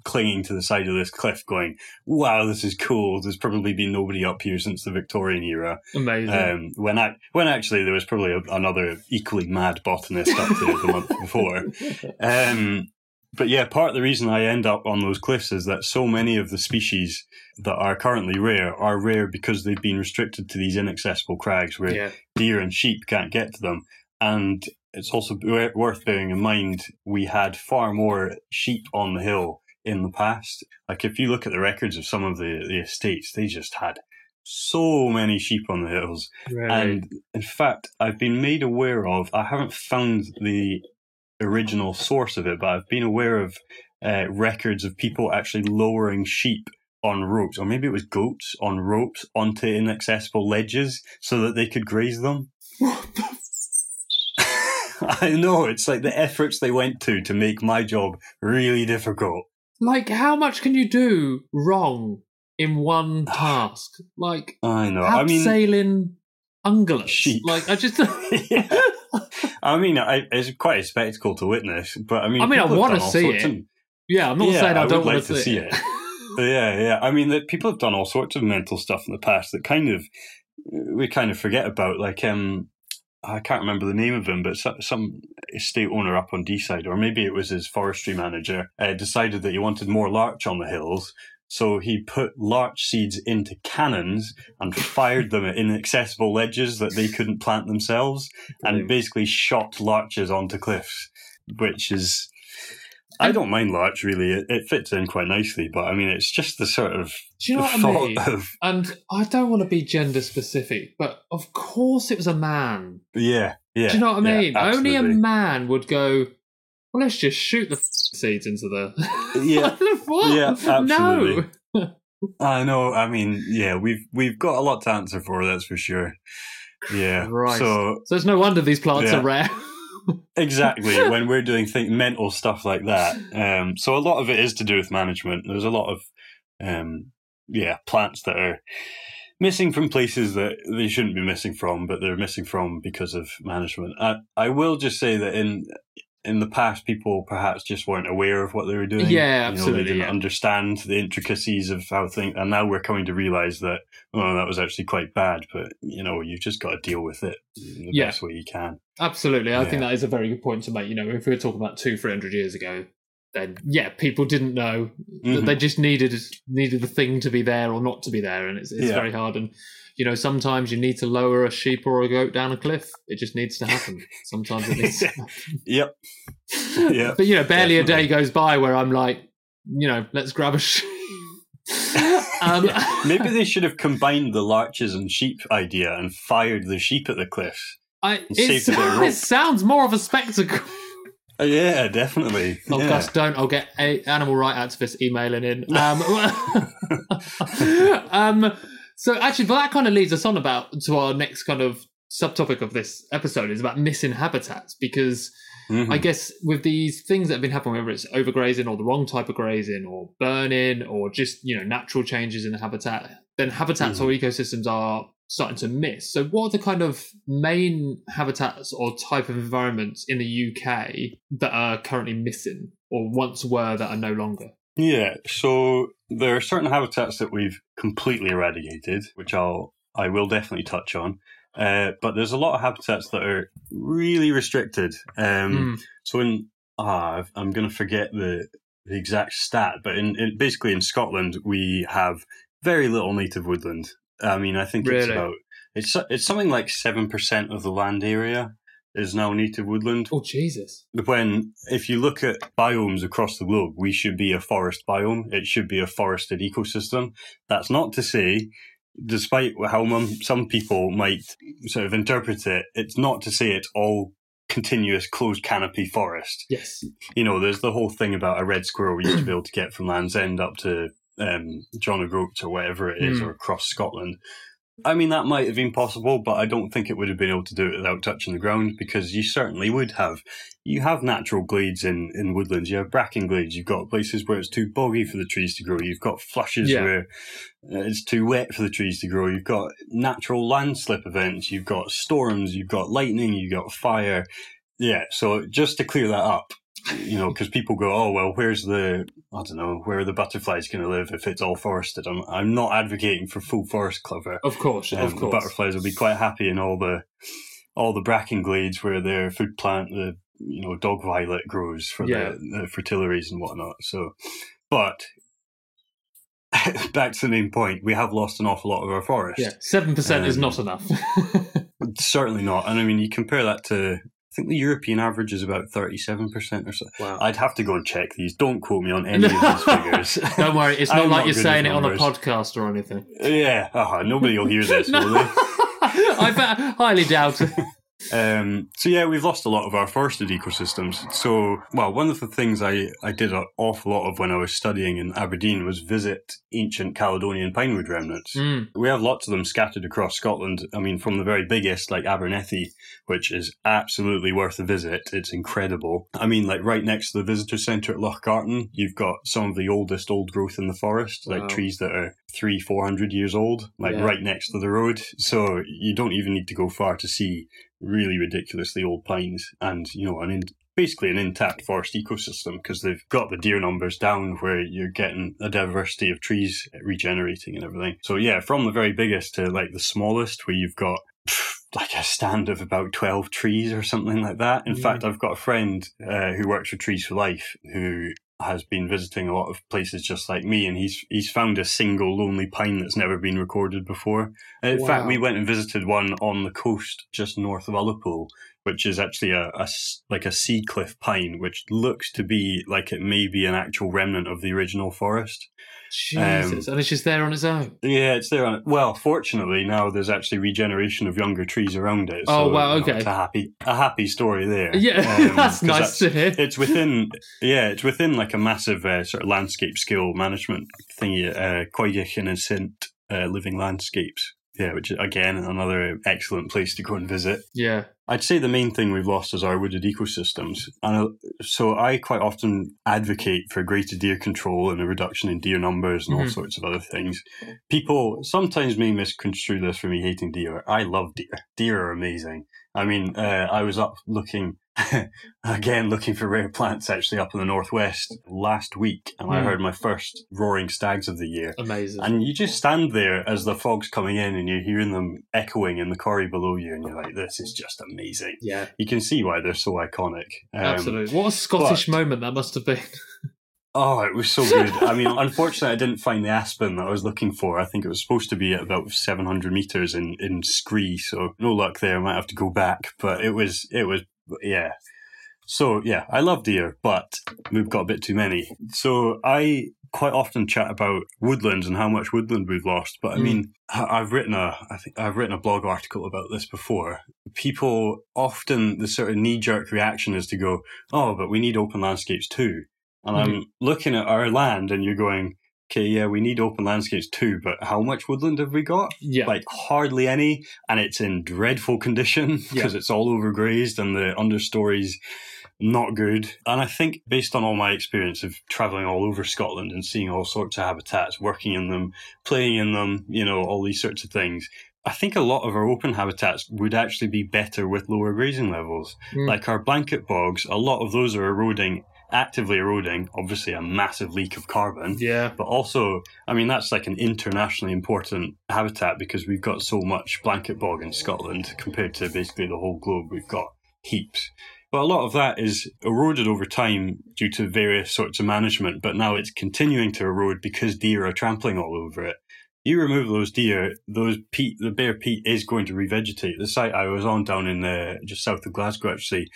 clinging to the side of this cliff, going, "Wow, this is cool." There's probably been nobody up here since the Victorian era. Amazing. Um, when I when actually there was probably a, another equally mad botanist up there the month before. [laughs] Um, but yeah, part of the reason I end up on those cliffs is that so many of the species that are currently rare are rare because they've been restricted to these inaccessible crags where yeah. deer and sheep can't get to them. And it's also worth bearing in mind we had far more sheep on the hill in the past. Like if you look at the records of some of the, the estates, they just had so many sheep on the hills. Right. And in fact, I've been made aware of, I haven't found the original source of it, but I've been aware of uh, records of people actually lowering sheep on ropes, or maybe it was goats on ropes onto inaccessible ledges so that they could graze them. [laughs] I know, it's like the efforts they went to to make my job really difficult. Like, how much can you do wrong in one [sighs] task? Like, I know. I mean, sailing ungulates. Sheep. Like, I just. [laughs] [laughs] yeah. I mean, I, it's quite a spectacle to witness, but I mean, I mean, I want to see it. of- yeah, I'm not Yeah, saying I, I don't want like to see it. yeah, yeah. I mean, that people have done all sorts of mental stuff in the past that kind of we kind of forget about. Like, um, I can't remember the name of him, but some, estate owner up on Deeside, or maybe it was his forestry manager, uh, decided that he wanted more larch on the hills. So he put larch seeds into cannons and fired them at inaccessible ledges that they couldn't plant themselves, and basically shot larches onto cliffs, which is. I don't mind larch really; it, it fits in quite nicely. But I mean, it's just the sort of Do you know what I mean? of [laughs] And I don't want to be gender specific, but of course it was a man. yeah, yeah. Do you know what I yeah, mean? Only a man would go, well, let's just shoot the [laughs] seeds into the. [laughs] Yeah. what? Yeah, absolutely. No. I know. I mean, yeah, we've we've got a lot to answer for. That's for sure. Yeah. Right. So So it's no wonder these plants Yeah. are rare. Exactly [laughs] when we're doing think mental stuff like that. Um, so a lot of it is to do with management. There's a lot of um, yeah plants that are missing from places that they shouldn't be missing from, but they're missing from because of management. I I will just say that in in the past, people perhaps just weren't aware of what they were doing. Yeah, You know, absolutely, they didn't yeah. understand the intricacies of how things, and now we're coming to realize that oh, that was actually quite bad. But you know, you've just got to deal with it the Yeah. best way you can. Absolutely. I think that is a very good point to make. You know, if we were talking about two, three hundred years ago, then yeah, people didn't know that Mhm. they just needed needed the thing to be there or not to be there, and it's it's very hard. And you know, sometimes you need to lower a sheep or a goat down a cliff. It just needs to happen. Sometimes it needs. To happen. [laughs] Yep. [laughs] Yeah. but you know, barely a day goes by where I'm like, you know, let's grab a sheep. [laughs] um, Maybe they should have combined the larches and sheep idea and fired the sheep at the cliff. I, it, saved a bit of it sounds more of a spectacle. Uh, yeah, definitely. Oh, yeah. Gus, don't. I'll get a animal rights activists emailing in. Um, um, so actually, but that kind of leads us on about to our next kind of subtopic of this episode is about missing habitats because Mhm. I guess with these things that have been happening, whether it's overgrazing or the wrong type of grazing or burning or just you know natural changes in the habitat, then habitats or ecosystems are starting to miss. So, what are the kind of main habitats or type of environments in the UK that are currently missing or once were that are no longer? Yeah, so there are certain habitats that we've completely eradicated, which I'll I will definitely touch on. Uh, but there's a lot of habitats that are really restricted. Um, Mm, So in ah, I'm going to forget the the exact stat, but in, in basically in Scotland we have very little native woodland. I mean, I think it's about it's it's something like seven percent of the land area is now native woodland. Oh Jesus! When if you look at biomes across the globe, we should be a forest biome. It should be a forested ecosystem. That's not to say. Despite how some people might sort of interpret it, it's not to say it's all continuous closed canopy forest Yes. you know, there's the whole thing about a red squirrel we used to be able to get from Land's End up to um, John O'Groats or whatever it is, Mm. or across Scotland. I mean, that might have been possible, but I don't think it would have been able to do it without touching the ground because you certainly would have. You have natural glades in, in woodlands. You have bracken glades. You've got places where it's too boggy for the trees to grow. You've got flushes Yeah. where uh, it's too wet for the trees to grow. You've got natural landslip events. You've got storms. You've got lightning. You've got fire. Yeah. So just to clear that up, you know, because people go, oh well, where's the I don't know where are the butterflies going to live if it's all forested? I'm I'm not advocating for full forest cover. Of course, Um, of the course. butterflies will be quite happy in all the all the bracken glades where their food plant, the you know dog violet grows for Yeah. the, the fritillaries and whatnot. So, but [laughs] back to the main point, we have lost an awful lot of our forest. Yeah, seven percent is Um, not enough. [laughs] Certainly not. And I mean, you compare that to. I think the European average is about 37% or so. wow. I'd have to go and check these. Don't quote me on [laughs] any of these figures. [laughs] Don't worry, it's not I'm like not you're saying it on a podcast or anything. yeah, uh nobody will hear [laughs] this, No. will they? I highly doubt it. Um, so yeah, we've lost a lot of our forested ecosystems. So, well, one of the things I, I did an awful lot of when I was studying in Aberdeen was visit ancient Caledonian pinewood remnants. Mm, We have lots of them scattered across Scotland. I mean, from the very biggest, like Abernethy, which is absolutely worth a visit. It's incredible. I mean, like right next to the visitor centre at Loch Garten, you've got some of the oldest old growth in the forest, Wow. like trees that are three, four hundred years old, like Yeah. right next to the road. So you don't even need to go far to see really ridiculously old pines and, you know, an in- basically an intact forest ecosystem because they've got the deer numbers down where you're getting a diversity of trees regenerating and everything. So yeah, from the very biggest to like the smallest where you've got pff, like a stand of about 12 trees or something like that. In Mm. fact, I've got a friend uh, who works for Trees for Life who has been visiting a lot of places just like me and he's he's found a single lonely pine that's never been recorded before. And in fact, we went and visited one on the coast just north of Ullapool, which is actually a, a like a sea cliff pine, which looks to be like it may be an actual remnant of the original forest. Jesus, and it's just there on its own. Yeah, it's there on it. Well, fortunately, now there's actually regeneration of younger trees around it. Oh, so, wow, you know, okay. it's a happy, a happy story there. Yeah, [laughs] Um, that's nice to hear. It's within, yeah, it's within like a massive uh, sort of landscape skill management thingy, uh, Coigach and Assynt uh, Living Landscapes. Yeah, which again another excellent place to go and visit. Yeah, I'd say the main thing we've lost is our wooded ecosystems. And uh, so I quite often advocate for greater deer control and a reduction in deer numbers and all Mhm. sorts of other things. People sometimes may misconstrue this for me hating deer. I love deer. Deer are amazing. I mean, uh, I was up looking, [laughs] again, looking for rare plants actually up in the northwest last week, and I Hmm. heard my first roaring stags of the year. amazing. And you just stand there as the fog's coming in and you're hearing them echoing in the corrie below you, and you're like, this is just amazing. yeah, You can see why they're so iconic. Um, absolutely. What a Scottish but- moment that must have been. [laughs] Oh, it was so [laughs] good. I mean, unfortunately, I didn't find the aspen that I was looking for. I think it was supposed to be at about 700 meters in, in Scree, so no luck there. I might have to go back, but it was, it was, yeah. So, yeah, I love deer, but we've got a bit too many. So, I quite often chat about woodlands and how much woodland we've lost, but I Mm. mean, I- I've written a, I think I've written a blog article about this before. People often, the sort of knee jerk reaction is to go, oh, but we need open landscapes too. And I'm looking at our land and you're going, okay, yeah, we need open landscapes too, but how much woodland have we got? Yeah, Like hardly any, and it's in dreadful condition [laughs] because it's all overgrazed and the understory's not good. And I think based on all my experience of traveling all over Scotland and seeing all sorts of habitats, working in them, playing in them, you know, all these sorts of things, I think a lot of our open habitats would actually be better with lower grazing levels. Mm. Like our blanket bogs, a lot of those are eroding, actively eroding, obviously a massive leak of carbon. yeah, But also, I mean, that's like an internationally important habitat because we've got so much blanket bog in Scotland compared to basically the whole globe. We've got heaps. But a lot of that is eroded over time due to various sorts of management, but now it's continuing to erode because deer are trampling all over it. You remove those deer, those peat, the bare peat is going to revegetate. The site I was on down in uh, just south of Glasgow, actually,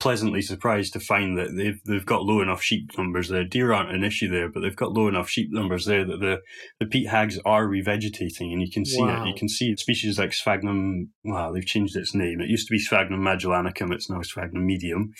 pleasantly surprised to find that they've they've got low enough sheep numbers there. Deer aren't an issue there, but they've got low enough sheep numbers there that the, the peat hags are revegetating, and you can see Wow. it. You can see species like Sphagnum. Well, they've changed its name. It used to be Sphagnum magellanicum. It's now Sphagnum medium,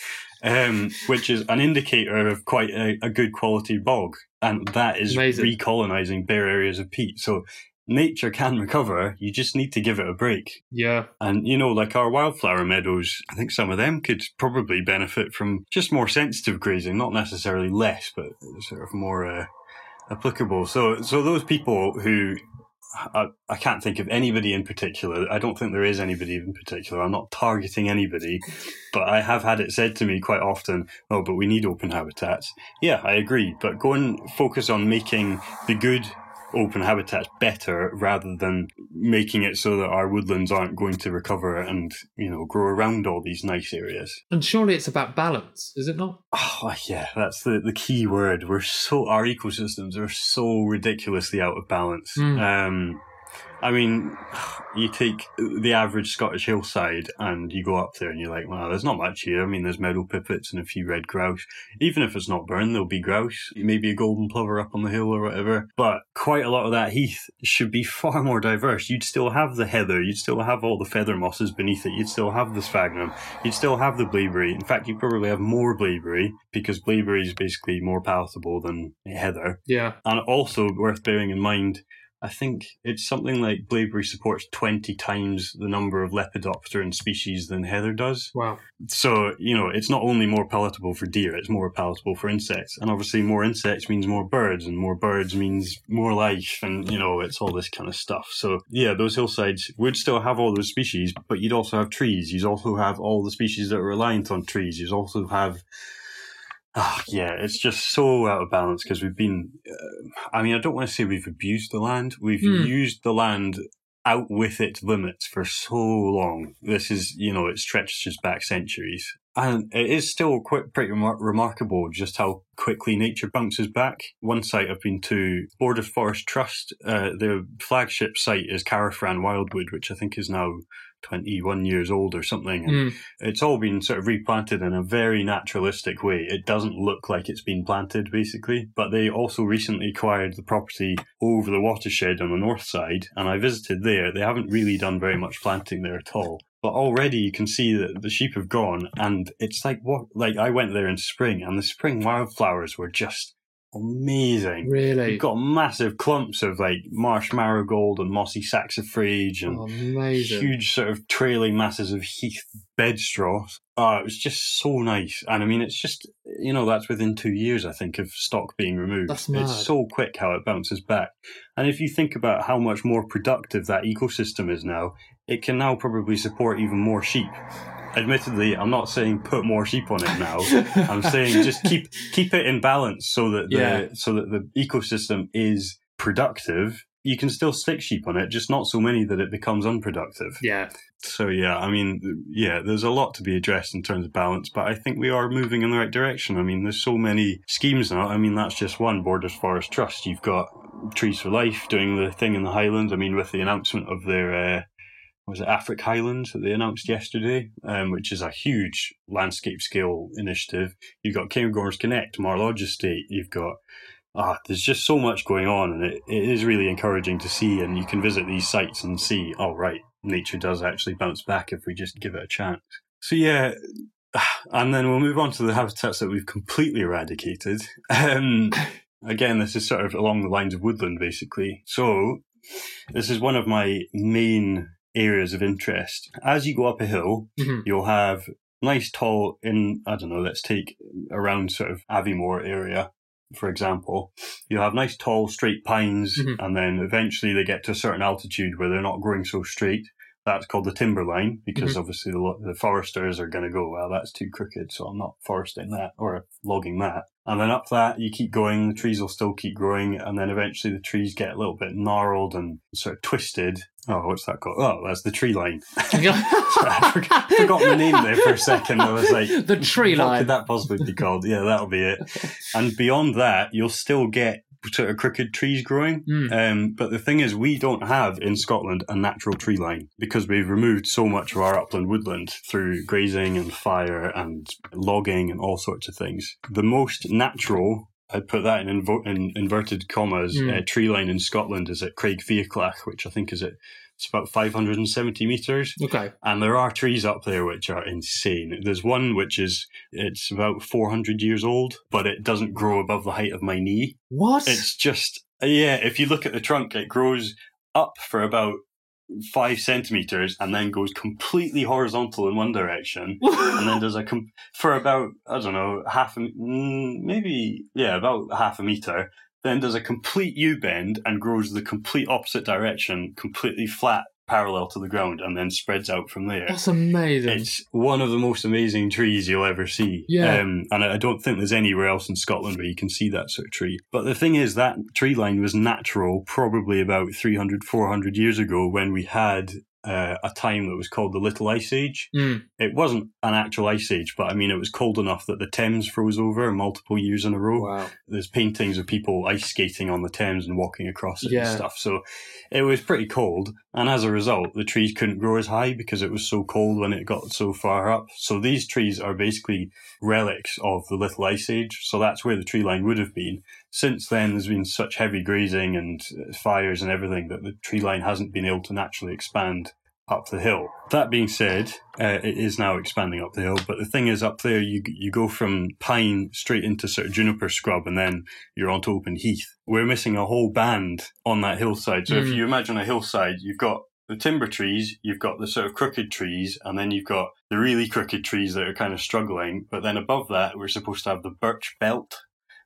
um, which is an indicator of quite a, a good quality bog, and that is Amazing. recolonizing bare areas of peat. So nature can recover. You just need to give it a break. Yeah. And, you know, like our wildflower meadows, I think some of them could probably benefit from just more sensitive grazing, not necessarily less, but sort of more uh, applicable. So, so those people who I, I can't think of anybody in particular. I don't think there is anybody in particular. I'm not targeting anybody, but I have had it said to me quite often, oh, but we need open habitats. Yeah, I agree. But go and focus on making the good open habitats better rather than making it so that our woodlands aren't going to recover and you know grow around all these nice areas. And surely it's about balance is it not? Oh yeah that's the, the key word. We're so our ecosystems are so ridiculously out of balance. Mm. um I mean, you take the average Scottish hillside and you go up there and you're like, wow, there's not much here. I mean, there's meadow pipits and a few red grouse. Even if it's not burned, there'll be grouse, maybe a golden plover up on the hill or whatever. But quite a lot of that heath should be [laughs] far more diverse. You'd still have the heather, you'd still have all the feather mosses beneath it, you'd still have the sphagnum, you'd still have the blaeberry. In fact, you probably have more blaeberry because blaeberry is basically more palatable than heather. Yeah. And also worth bearing in mind I think it's something like Blaeberry supports 20 times the number of lepidopteran species than heather does. Wow. So, you know, it's not only more palatable for deer, it's more palatable for insects. And obviously, more insects means more birds, and more birds means more life, and, you know, it's all this kind of stuff. So, yeah, those hillsides would still have all those species, but you'd also have trees. You'd also have all the species that are reliant on trees. You'd also have Oh, yeah, it's just so out of balance because we've been. Uh, I mean, I don't want to say we've abused the land. We've mm. used the land out with its limits for so long. This is, you know, it stretches just back centuries. And it is still quite pretty remar- remarkable just how quickly nature bounces back. One site I've been to, Borders Forest Trust, uh, their flagship site is Carrifran Wildwood, which I think is now 21 years old or something. And mm. it's all been sort of replanted in a very naturalistic way. It doesn't look like it's been planted, basically. But they also recently acquired the property over the watershed on the north side, and I visited there. They haven't really done very much planting there at all. But already you can see that the sheep have gone, and it's like what? Like I went there in spring, and the spring wildflowers were just amazing. Really? You've got massive clumps of like marsh marigold and mossy saxifrage and oh, huge sort of trailing masses of heath bedstraw. Oh, it was just so nice. And I mean, it's just, you know, that's within two years, I think, of stock being removed. That's mad. It's so quick how it bounces back. And if you think about how much more productive that ecosystem is now, it can now probably support even more sheep admittedly, I'm not saying put more sheep on it now. [laughs] I'm saying just keep keep it in balance so that the yeah. so that the ecosystem is productive. You can still stick sheep on it, just not so many that it becomes unproductive. Yeah. So yeah, I mean, yeah, there's a lot to be addressed in terms of balance, but I think we are moving in the right direction. I mean, there's so many schemes now. I mean, that's just one Borders Forest Trust. You've got Trees for Life doing the thing in the Highlands. I mean, with the announcement of their uh, was it Affric Highlands that they announced yesterday, um, which is a huge landscape scale initiative. You've got Cairngorms Connect, Mar Lodge Estate. You've got ah, there's just so much going on, and it, it is really encouraging to see. And you can visit these sites and see, oh right, nature does actually bounce back if we just give it a chance. So yeah, [sighs] and then we'll move on to the habitats that we've completely eradicated. [laughs] Um, again, this is sort of along the lines of woodland, basically. So this is one of my main areas of interest. As you go up a hill, mm-hmm. you'll have nice tall in I don't know, let's take around sort of Aviemore area, for example. You'll have nice tall straight pines mm-hmm. and then eventually they get to a certain altitude where they're not growing so straight. That's called the timberline because mm-hmm. obviously the, the foresters are going to go, well, that's too crooked, so I'm not foresting that or logging that. And then up that, you keep going, the trees will still keep growing, and then eventually the trees get a little bit gnarled and sort of twisted. Oh, what's that called? Oh, that's the tree line. [laughs] [laughs] I forgot, forgot the name there for a second. I was like, the tree line. What could that possibly be called? Yeah, that'll be it. And beyond that, you'll still get sort of crooked trees growing. Mm. Um, but the thing is, we don't have in Scotland a natural tree line because we've removed so much of our upland woodland through grazing and fire and logging and all sorts of things. The most natural I'd put that in, invo- in inverted commas. Mm. Uh, tree line in Scotland is at Creag Fhiaclach, which I think is at it's about 570 meters. Okay. And there are trees up there which are insane. There's one which is, it's about 400 years old, but it doesn't grow above the height of my knee. What? It's just, yeah, if you look at the trunk, it grows up for about five centimeters and then goes completely horizontal in one direction [laughs] and then there's a com- for about I don't know half a mm, maybe yeah about half a meter then does a complete U bend and grows the complete opposite direction completely flat parallel to the ground and then spreads out from there. That's amazing. It's one of the most amazing trees you'll ever see. Yeah. Um, and I don't think there's anywhere else in Scotland where you can see that sort of tree. But the thing is, that tree line was natural probably about 300, 400 years ago when we had uh, a time that was called the Little Ice Age. Mm. It wasn't an actual ice age, but I mean, it was cold enough that the Thames froze over multiple years in a row. Wow. There's paintings of people ice skating on the Thames and walking across it Yeah. and stuff. So it was pretty cold. And as a result, the trees couldn't grow as high because it was so cold when it got so far up. So these trees are basically relics of the Little Ice Age. So that's where the tree line would have been. Since then, there's been such heavy grazing and uh, fires and everything that the tree line hasn't been able to naturally expand up the hill. That being said, uh, it is now expanding up the hill. But the thing is, up there, you you go from pine straight into sort of juniper scrub, and then you're onto open heath. We're missing a whole band on that hillside. So if Mm. you imagine a hillside, you've got the timber trees, you've got the sort of crooked trees, and then you've got the really crooked trees that are kind of struggling. But then above that, we're supposed to have the birch belt,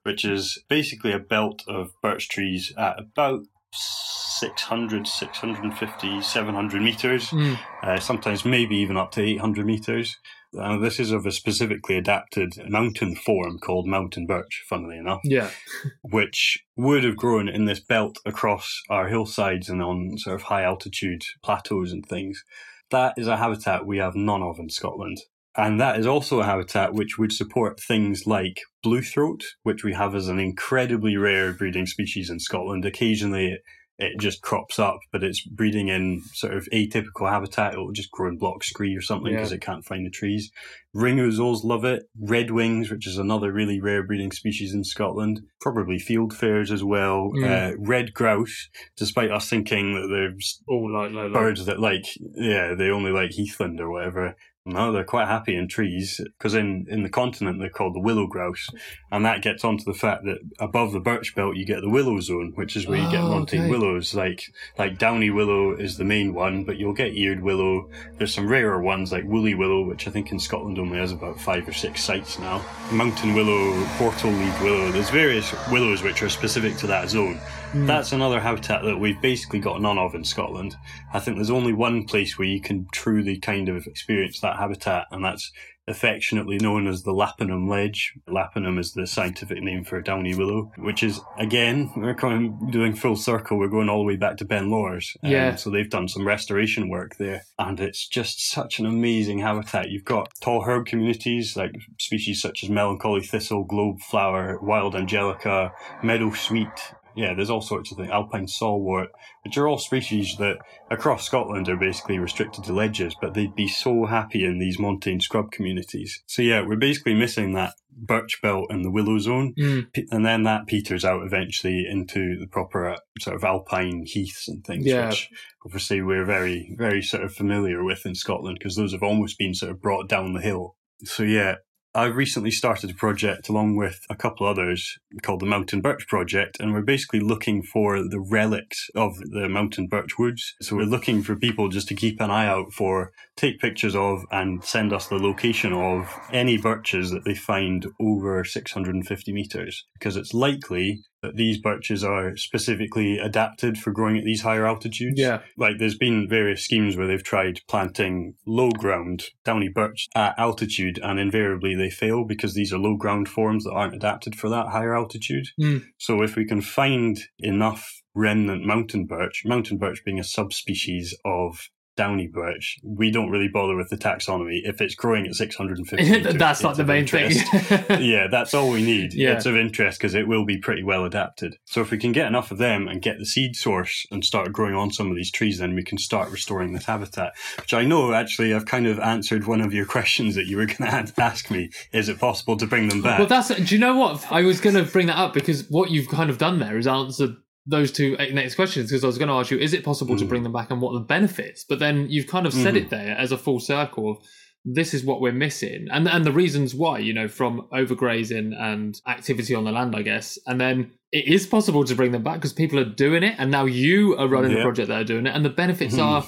which is basically a belt of birch trees at about 600, 650, 700 meters, Mm. uh, sometimes maybe even up to 800 meters. Uh, this is of a specifically adapted mountain form called mountain birch, funnily enough Yeah. [laughs] which would have grown in this belt across our hillsides and on sort of high altitude plateaus and things. That is a habitat we have none of in Scotland. And that is also a habitat which would support things like blue throat, which we have as an incredibly rare breeding species in Scotland. Occasionally it, it just crops up, but it's breeding in sort of atypical habitat. It will just grow in block scree or something Yeah. because it can't find the trees. Ring ouzels love it. Red wings, which is another really rare breeding species in Scotland. Probably field fieldfares as well. Mm. Uh, red grouse, despite us thinking that there's All like, like, like birds that like, yeah, they only like heathland or whatever. No, they're quite happy in trees because in, in the continent they're called the willow grouse, and that gets onto the fact that above the birch belt you get the willow zone, which is where you get oh, mountain okay. willows. Like like downy willow is the main one, but you'll get eared willow. There's some rarer ones like woolly willow, which I think in Scotland only has about five or six sites now. Mountain willow, whortle leaf willow. There's various willows which are specific to that zone. Mm. That's another habitat that we've basically got none of in Scotland. I think there's only one place where you can truly kind of experience that habitat, and that's affectionately known as the Lapponum Ledge. Lapponum is the scientific name for a downy willow, which is again we're kind of doing full circle. We're going all the way back to Ben Lawers. Um, Yeah. So they've done some restoration work there, and it's just such an amazing habitat. You've got tall herb communities like species such as melancholy thistle, globe flower, wild angelica, meadow sweet. Yeah, there's all sorts of things. Alpine sawwort, which are all species that across Scotland are basically restricted to ledges, but they'd be so happy in these montane scrub communities. So yeah, we're basically missing that birch belt and the willow zone, Mm. And then that peters out eventually into the proper sort of alpine heaths and things, Yeah. which obviously we're very, very sort of familiar with in Scotland because those have almost been sort of brought down the hill. So yeah, I've recently started a project along with a couple others called the Mountain Birch Project, and we're basically looking for the relics of the mountain birch woods. So we're looking for people just to keep an eye out for, take pictures of, and send us the location of any birches that they find over 650 meters, because it's likely that these birches are specifically adapted for growing at these higher altitudes Yeah. like there's been various schemes where they've tried planting low ground downy birch at altitude and invariably they fail because these are low ground forms that aren't adapted for that higher altitude Mm. so if we can find enough remnant mountain birch mountain birch being a subspecies of downy birch we don't really bother with the taxonomy if it's growing at [laughs] 650 meters, That's not the main thing. [laughs] yeah, that's all we need. Yeah. It's of interest because it will be pretty well adapted. So if we can get enough of them and get the seed source and start growing on some of these trees, then we can start restoring this habitat. Which I know actually I've kind of answered one of your [laughs] questions that you were going to ask me. Is it possible to bring them back? Well, that's. Do you know what? I was going to bring that up because what you've kind of done there is answered those two next questions. Because I was going to ask you, is it possible to Mm. bring them back and what are the benefits? But then you've kind of said Mhm. it there as a full circle of this is what we're missing and and the reasons why you know from overgrazing and activity on the land i guess and then it is possible to bring them back because people are doing it and now you are running Yeah. the project that are doing it and the benefits Mhm. are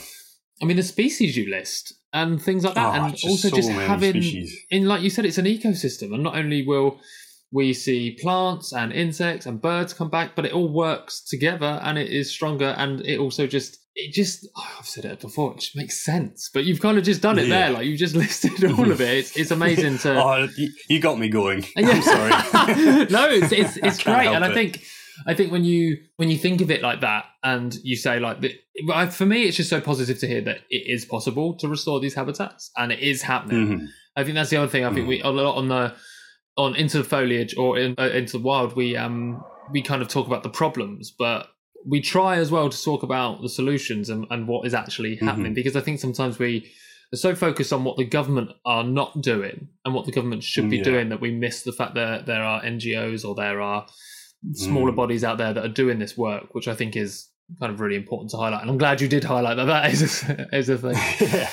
i mean the species you list and things like that Oh, and just also so just having species. in like you said it's an ecosystem and not only will we see plants and insects and birds come back but it all works together and it is stronger and it also just it just oh, i've said it before it just makes sense but you've kind of just done it Yeah. there like you've just [laughs] listed all of it it's, it's amazing to [laughs] oh, you, got me going. [laughs] Yeah. I'm sorry. no, it's it's, it's great, and I it. think I think when you when you think of it like that, and you say like, the, for me, it's just so positive to hear that it is possible to restore these habitats, and it is happening. Mhm. I think that's the other thing. I think we a lot on the on into the foliage or in, uh, into the wild, we um we kind of talk about the problems, but we try as well to talk about the solutions and, and what is actually happening because I think sometimes we are so focused on what the government are not doing and what the government should be Yeah. doing that we miss the fact that there are NGOs or there are smaller Mm. bodies out there that are doing this work, which I think is kind of really important to highlight. And I'm glad you did highlight that. That is a, [laughs] is a thing. [laughs] yeah.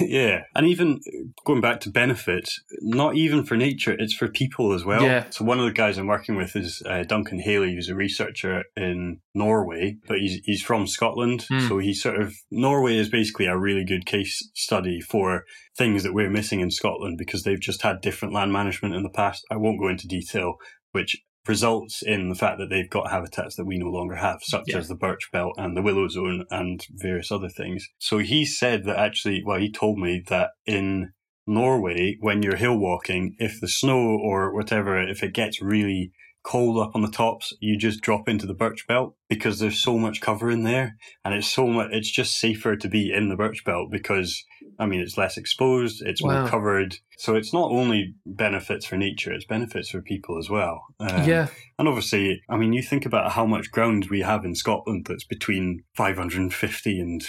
Yeah. And even going back to benefits, not even for nature, it's for people as well. Yeah. So one of the guys I'm working with is uh, Duncan Halley, who's a researcher in Norway, but he's, he's from Scotland. Hmm. So he's sort of, Norway is basically a really good case study for things that we're missing in Scotland because they've just had different land management in the past. I won't go into detail, which results in the fact that they've got habitats that we no longer have, such Yeah. as the birch belt and the willow zone and various other things. So he said that actually, well, he told me that in Norway, when you're hill walking, if the snow or whatever, if it gets really cold up on the tops, you just drop into the birch belt because there's so much cover in there, and it's so much. It's just safer to be in the birch belt because I mean it's less exposed, it's Wow. more covered. So it's not only benefits for nature; it's benefits for people as well. Um, yeah, and obviously, I mean, you think about how much ground we have in Scotland that's between 550 and,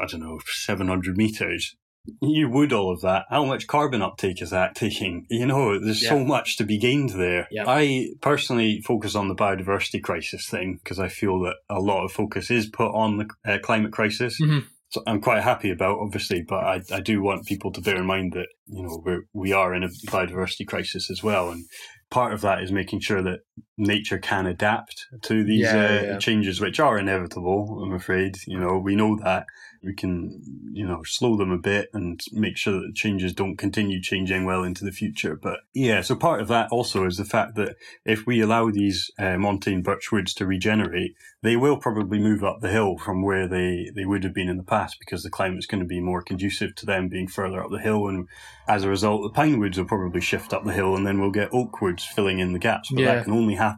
I don't know, 700 metres. You would all of that. How much carbon uptake is that [laughs] taking? You know, there's so much to be gained there. Yeah. I personally focus on the biodiversity crisis thing because I feel that a lot of focus is put on the uh, climate crisis. Mhm. So I'm quite happy about, obviously, but I, I do want people to bear in mind that, you know, we're, we are in a biodiversity crisis as well. And part of that is making sure that nature can adapt to these Yeah, uh, yeah. changes, which are inevitable. I'm afraid. You know, we know that we can, you know, slow them a bit and make sure that the changes don't continue changing well into the future. But yeah, so part of that also is the fact that if we allow these uh, montane birchwoods to regenerate, they will probably move up the hill from where they, they would have been in the past because the climate's going to be more conducive to them being further up the hill. And as a result, the pine woods will probably shift up the hill and then we'll get oak woods filling in the gaps. But Yeah. that can only happen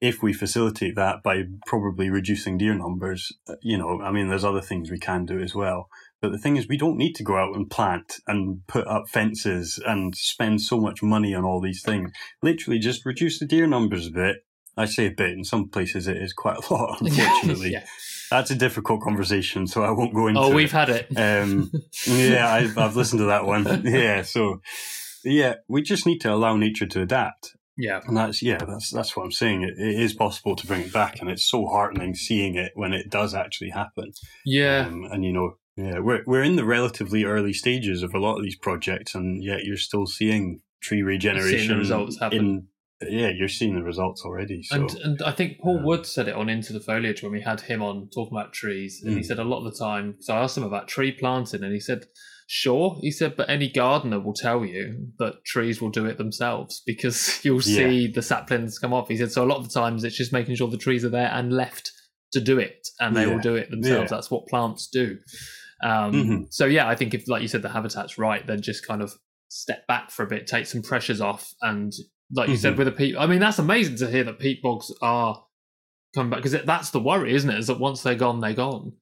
if we facilitate that by probably reducing deer numbers. Uh, You know, I mean, there's other things we can do as well. But the thing is, we don't need to go out and plant and put up fences and spend so much money on all these things. Literally, just reduce the deer numbers a bit. I say a bit. In some places, it is quite a [laughs] lot. [laughs] Unfortunately, yeah. that's a difficult conversation, so I won't go into. Oh, we've had it. Um, [laughs] yeah, I've, I've listened to that one. Yeah, so yeah, we just need to allow nature to adapt, yeah, and that's yeah, that's that's what I'm saying. It, it is possible to bring it back, and it's so heartening seeing it when it does actually happen. yeah. Um, and you know, yeah, we're we're in the relatively early stages of a lot of these projects, and yet you're still seeing tree regeneration seeing results happen. In, yeah, you're seeing the results already. So And and I think Paul um, Wood said it on Into the Foliage when we had him on talking about trees, and he Mm. said a lot of the time. So I asked him about tree planting, and he said, "Sure," he said, "but any gardener will tell you that trees will do it themselves because [laughs] you'll Yeah. see the saplings come off." He said, "So a lot of the times it's just making sure the trees are there and left to do it, and they will do it themselves. Yeah. That's what plants do." Um, Mhm. So yeah, I think if, like you said, the habitat's right, then just kind of step back for a bit, take some pressures off, and like you said Mhm. with the peat. I mean, that's amazing to hear that peat bogs are coming back because that's the worry, isn't it? Is that once they're gone, they're gone.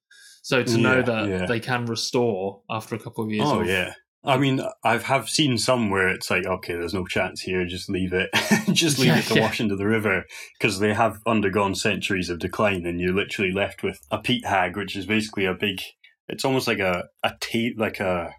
So to know that yeah. they can restore after a couple of years. Oh yeah. I mean, I have seen some where it's like, okay, there's no chance here, just leave it, [laughs] just leave Yeah, it to yeah. wash into the river, because they have undergone centuries of decline, and you're literally left with a peat hag, which is basically a big. It's almost like a a ta- like a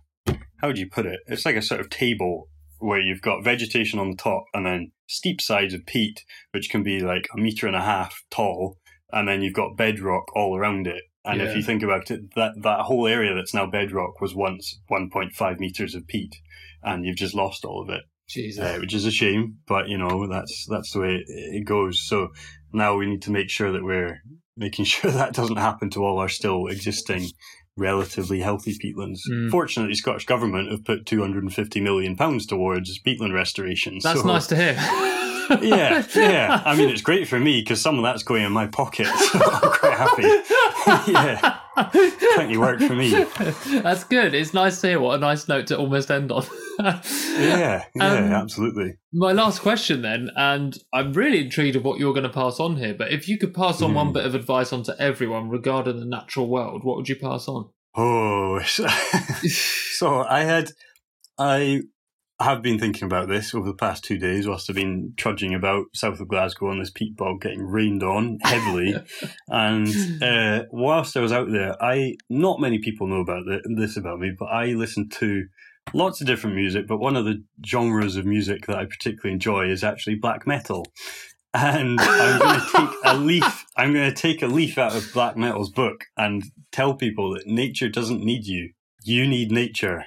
how would you put it? It's like a sort of table where you've got vegetation on the top, and then steep sides of peat, which can be like a meter and a half tall, and then you've got bedrock all around it. And Yeah. if you think about it, that, that whole area that's now bedrock was once 1.5 meters of peat, and you've just lost all of it, Jesus. uh, which is a shame. But you know that's that's the way it, it goes. So now we need to make sure that we're making [laughs] sure that doesn't happen to all our still existing relatively healthy peatlands. Mm. Fortunately, the Scottish government have put 250 million pounds towards peatland restoration. That's so- nice to hear. [laughs] yeah, [laughs] yeah. I mean, it's great for me because some of that's going in my pocket. [laughs] So I'm quite happy. [laughs] yeah, plenty work for me. That's good. It's nice to hear. What a nice note to almost end on. Yeah, yeah, Um, absolutely. My last question then, and I'm really intrigued of what you're going to pass on here. But if you could pass on one Hmm. bit of advice on to everyone regarding the natural world, what would you pass on? Oh, so I had, I have been thinking about this over the past two days whilst I've been trudging about south of Glasgow on this peat bog, getting rained on heavily. [laughs] and uh, whilst I was out there, I not many people know about thi- this about me, but I listen to lots of different music. But one of the genres of music that I particularly enjoy is actually black metal. And I'm going [laughs] to take a leaf. I'm going to take a leaf out of black metal's book and tell people that nature doesn't need you. You need nature.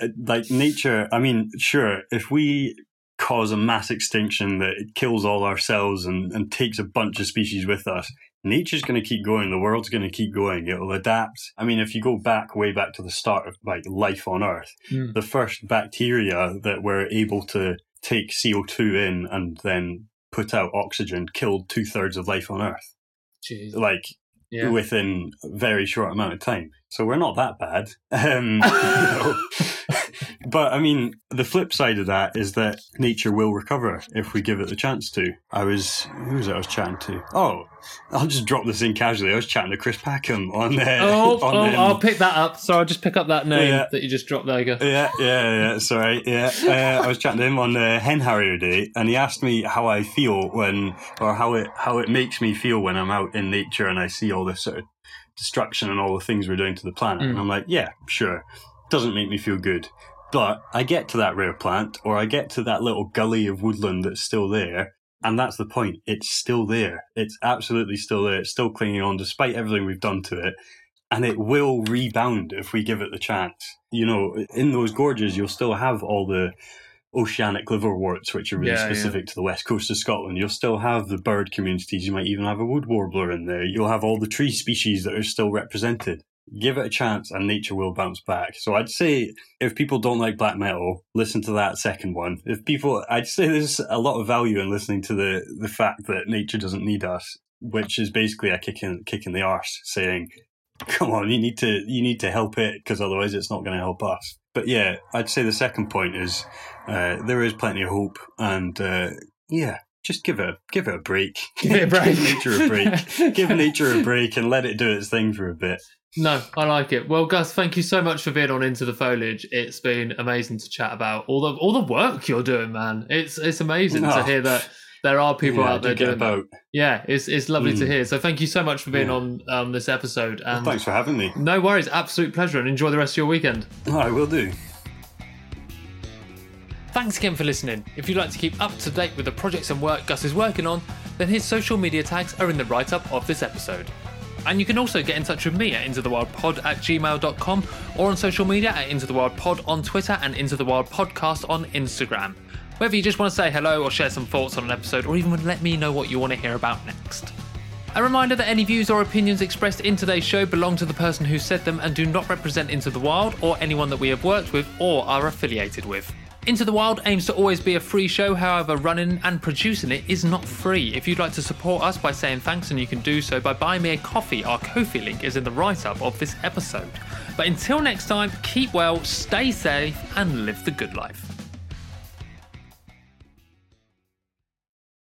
Uh, Like nature. I mean, sure, if we cause a mass extinction that it kills all our cells and, and takes a bunch of species with us, nature's going to keep going. The world's going to keep going. It'll adapt. I mean, if you go back way back to the start of like life on Earth, Hmm. the first bacteria that were able to take CO2 in and then put out oxygen killed two thirds of life on Earth, Jeez. like Yeah. within a very short amount of time. So we're not that bad. Um. [laughs] [laughs] [laughs] but I mean, the flip side of that is that nature will recover if we give it the chance to. I was, who was it I was chatting to? Oh, I'll just drop this in casually. I was chatting to Chris Packham on, uh, Oh, [laughs] on oh um, I'll pick that up. So I'll just pick up that name Yeah. that you just dropped there. Go. Yeah, yeah, yeah. Sorry, yeah. Uh, I was chatting to him on uh, Hen Harrier Day, and he asked me how I feel when, or how it how it makes me feel when I'm out in nature and I see all this sort of destruction and all the things we're doing to the planet. Mm. And I'm like, yeah, sure, doesn't make me feel good, but I get to that rare plant, or I get to that little gully of woodland that's still there. And that's the point. It's still there. It's absolutely still there. It's still clinging on despite everything we've done to it and it will rebound if we give it the chance. You know, in those gorges, you'll still have all the oceanic liverworts, which are really Yeah, yeah. specific to the west coast of Scotland. You'll still have the bird communities. You might even have a wood warbler in there. You'll have all the tree species that are still represented. Give it a chance and nature will bounce back. So I'd say if people don't like black metal, listen to that second one. If people, I'd say there's a lot of value in listening to the, the fact that nature doesn't need us, which is basically a kick in, kick in the arse saying, come on, you need to you need to help it because otherwise it's not going to help us. But yeah, I'd say the second point is uh, there is plenty of hope, and uh, yeah, just give it a, give it a break. Give it a [laughs] break. give nature a break. [laughs] give nature a break and let it do its thing for a bit. No, I like it. Well, Gus, thank you so much for being on Into the Foliage. It's been amazing to chat about all the all the work you're doing, man. It's it's amazing to Oh. hear that there are people Yeah, out there do get doing that. Yeah, it's it's lovely to Mm. hear. So thank you so much for being Yeah. on um, this episode. And Thanks for having me. no worries, absolute pleasure, and enjoy the rest of your weekend. I will do. Thanks again for listening. If you'd like to keep up to date with the projects and work Gus is working on, then his social media tags are in the write up of this episode. And you can also get in touch with me at intothewildpod at gmail.com or on social media at intothewildpod on Twitter and Into the Wild Podcast on Instagram. Whether you just want to say hello or share some thoughts on an episode or even let me know what you want to hear about next. A reminder that any views or opinions expressed in today's show belong to the person who said them and do not represent Into the Wild or anyone that we have worked with or are affiliated with. Into the Wild aims to always be a free show, however, running and producing it is not free. If you'd like to support us by saying thanks, and you can do so by buying me a coffee, our Ko-fi link is in the write up of this episode. But until next time, keep well, stay safe, and live the good life.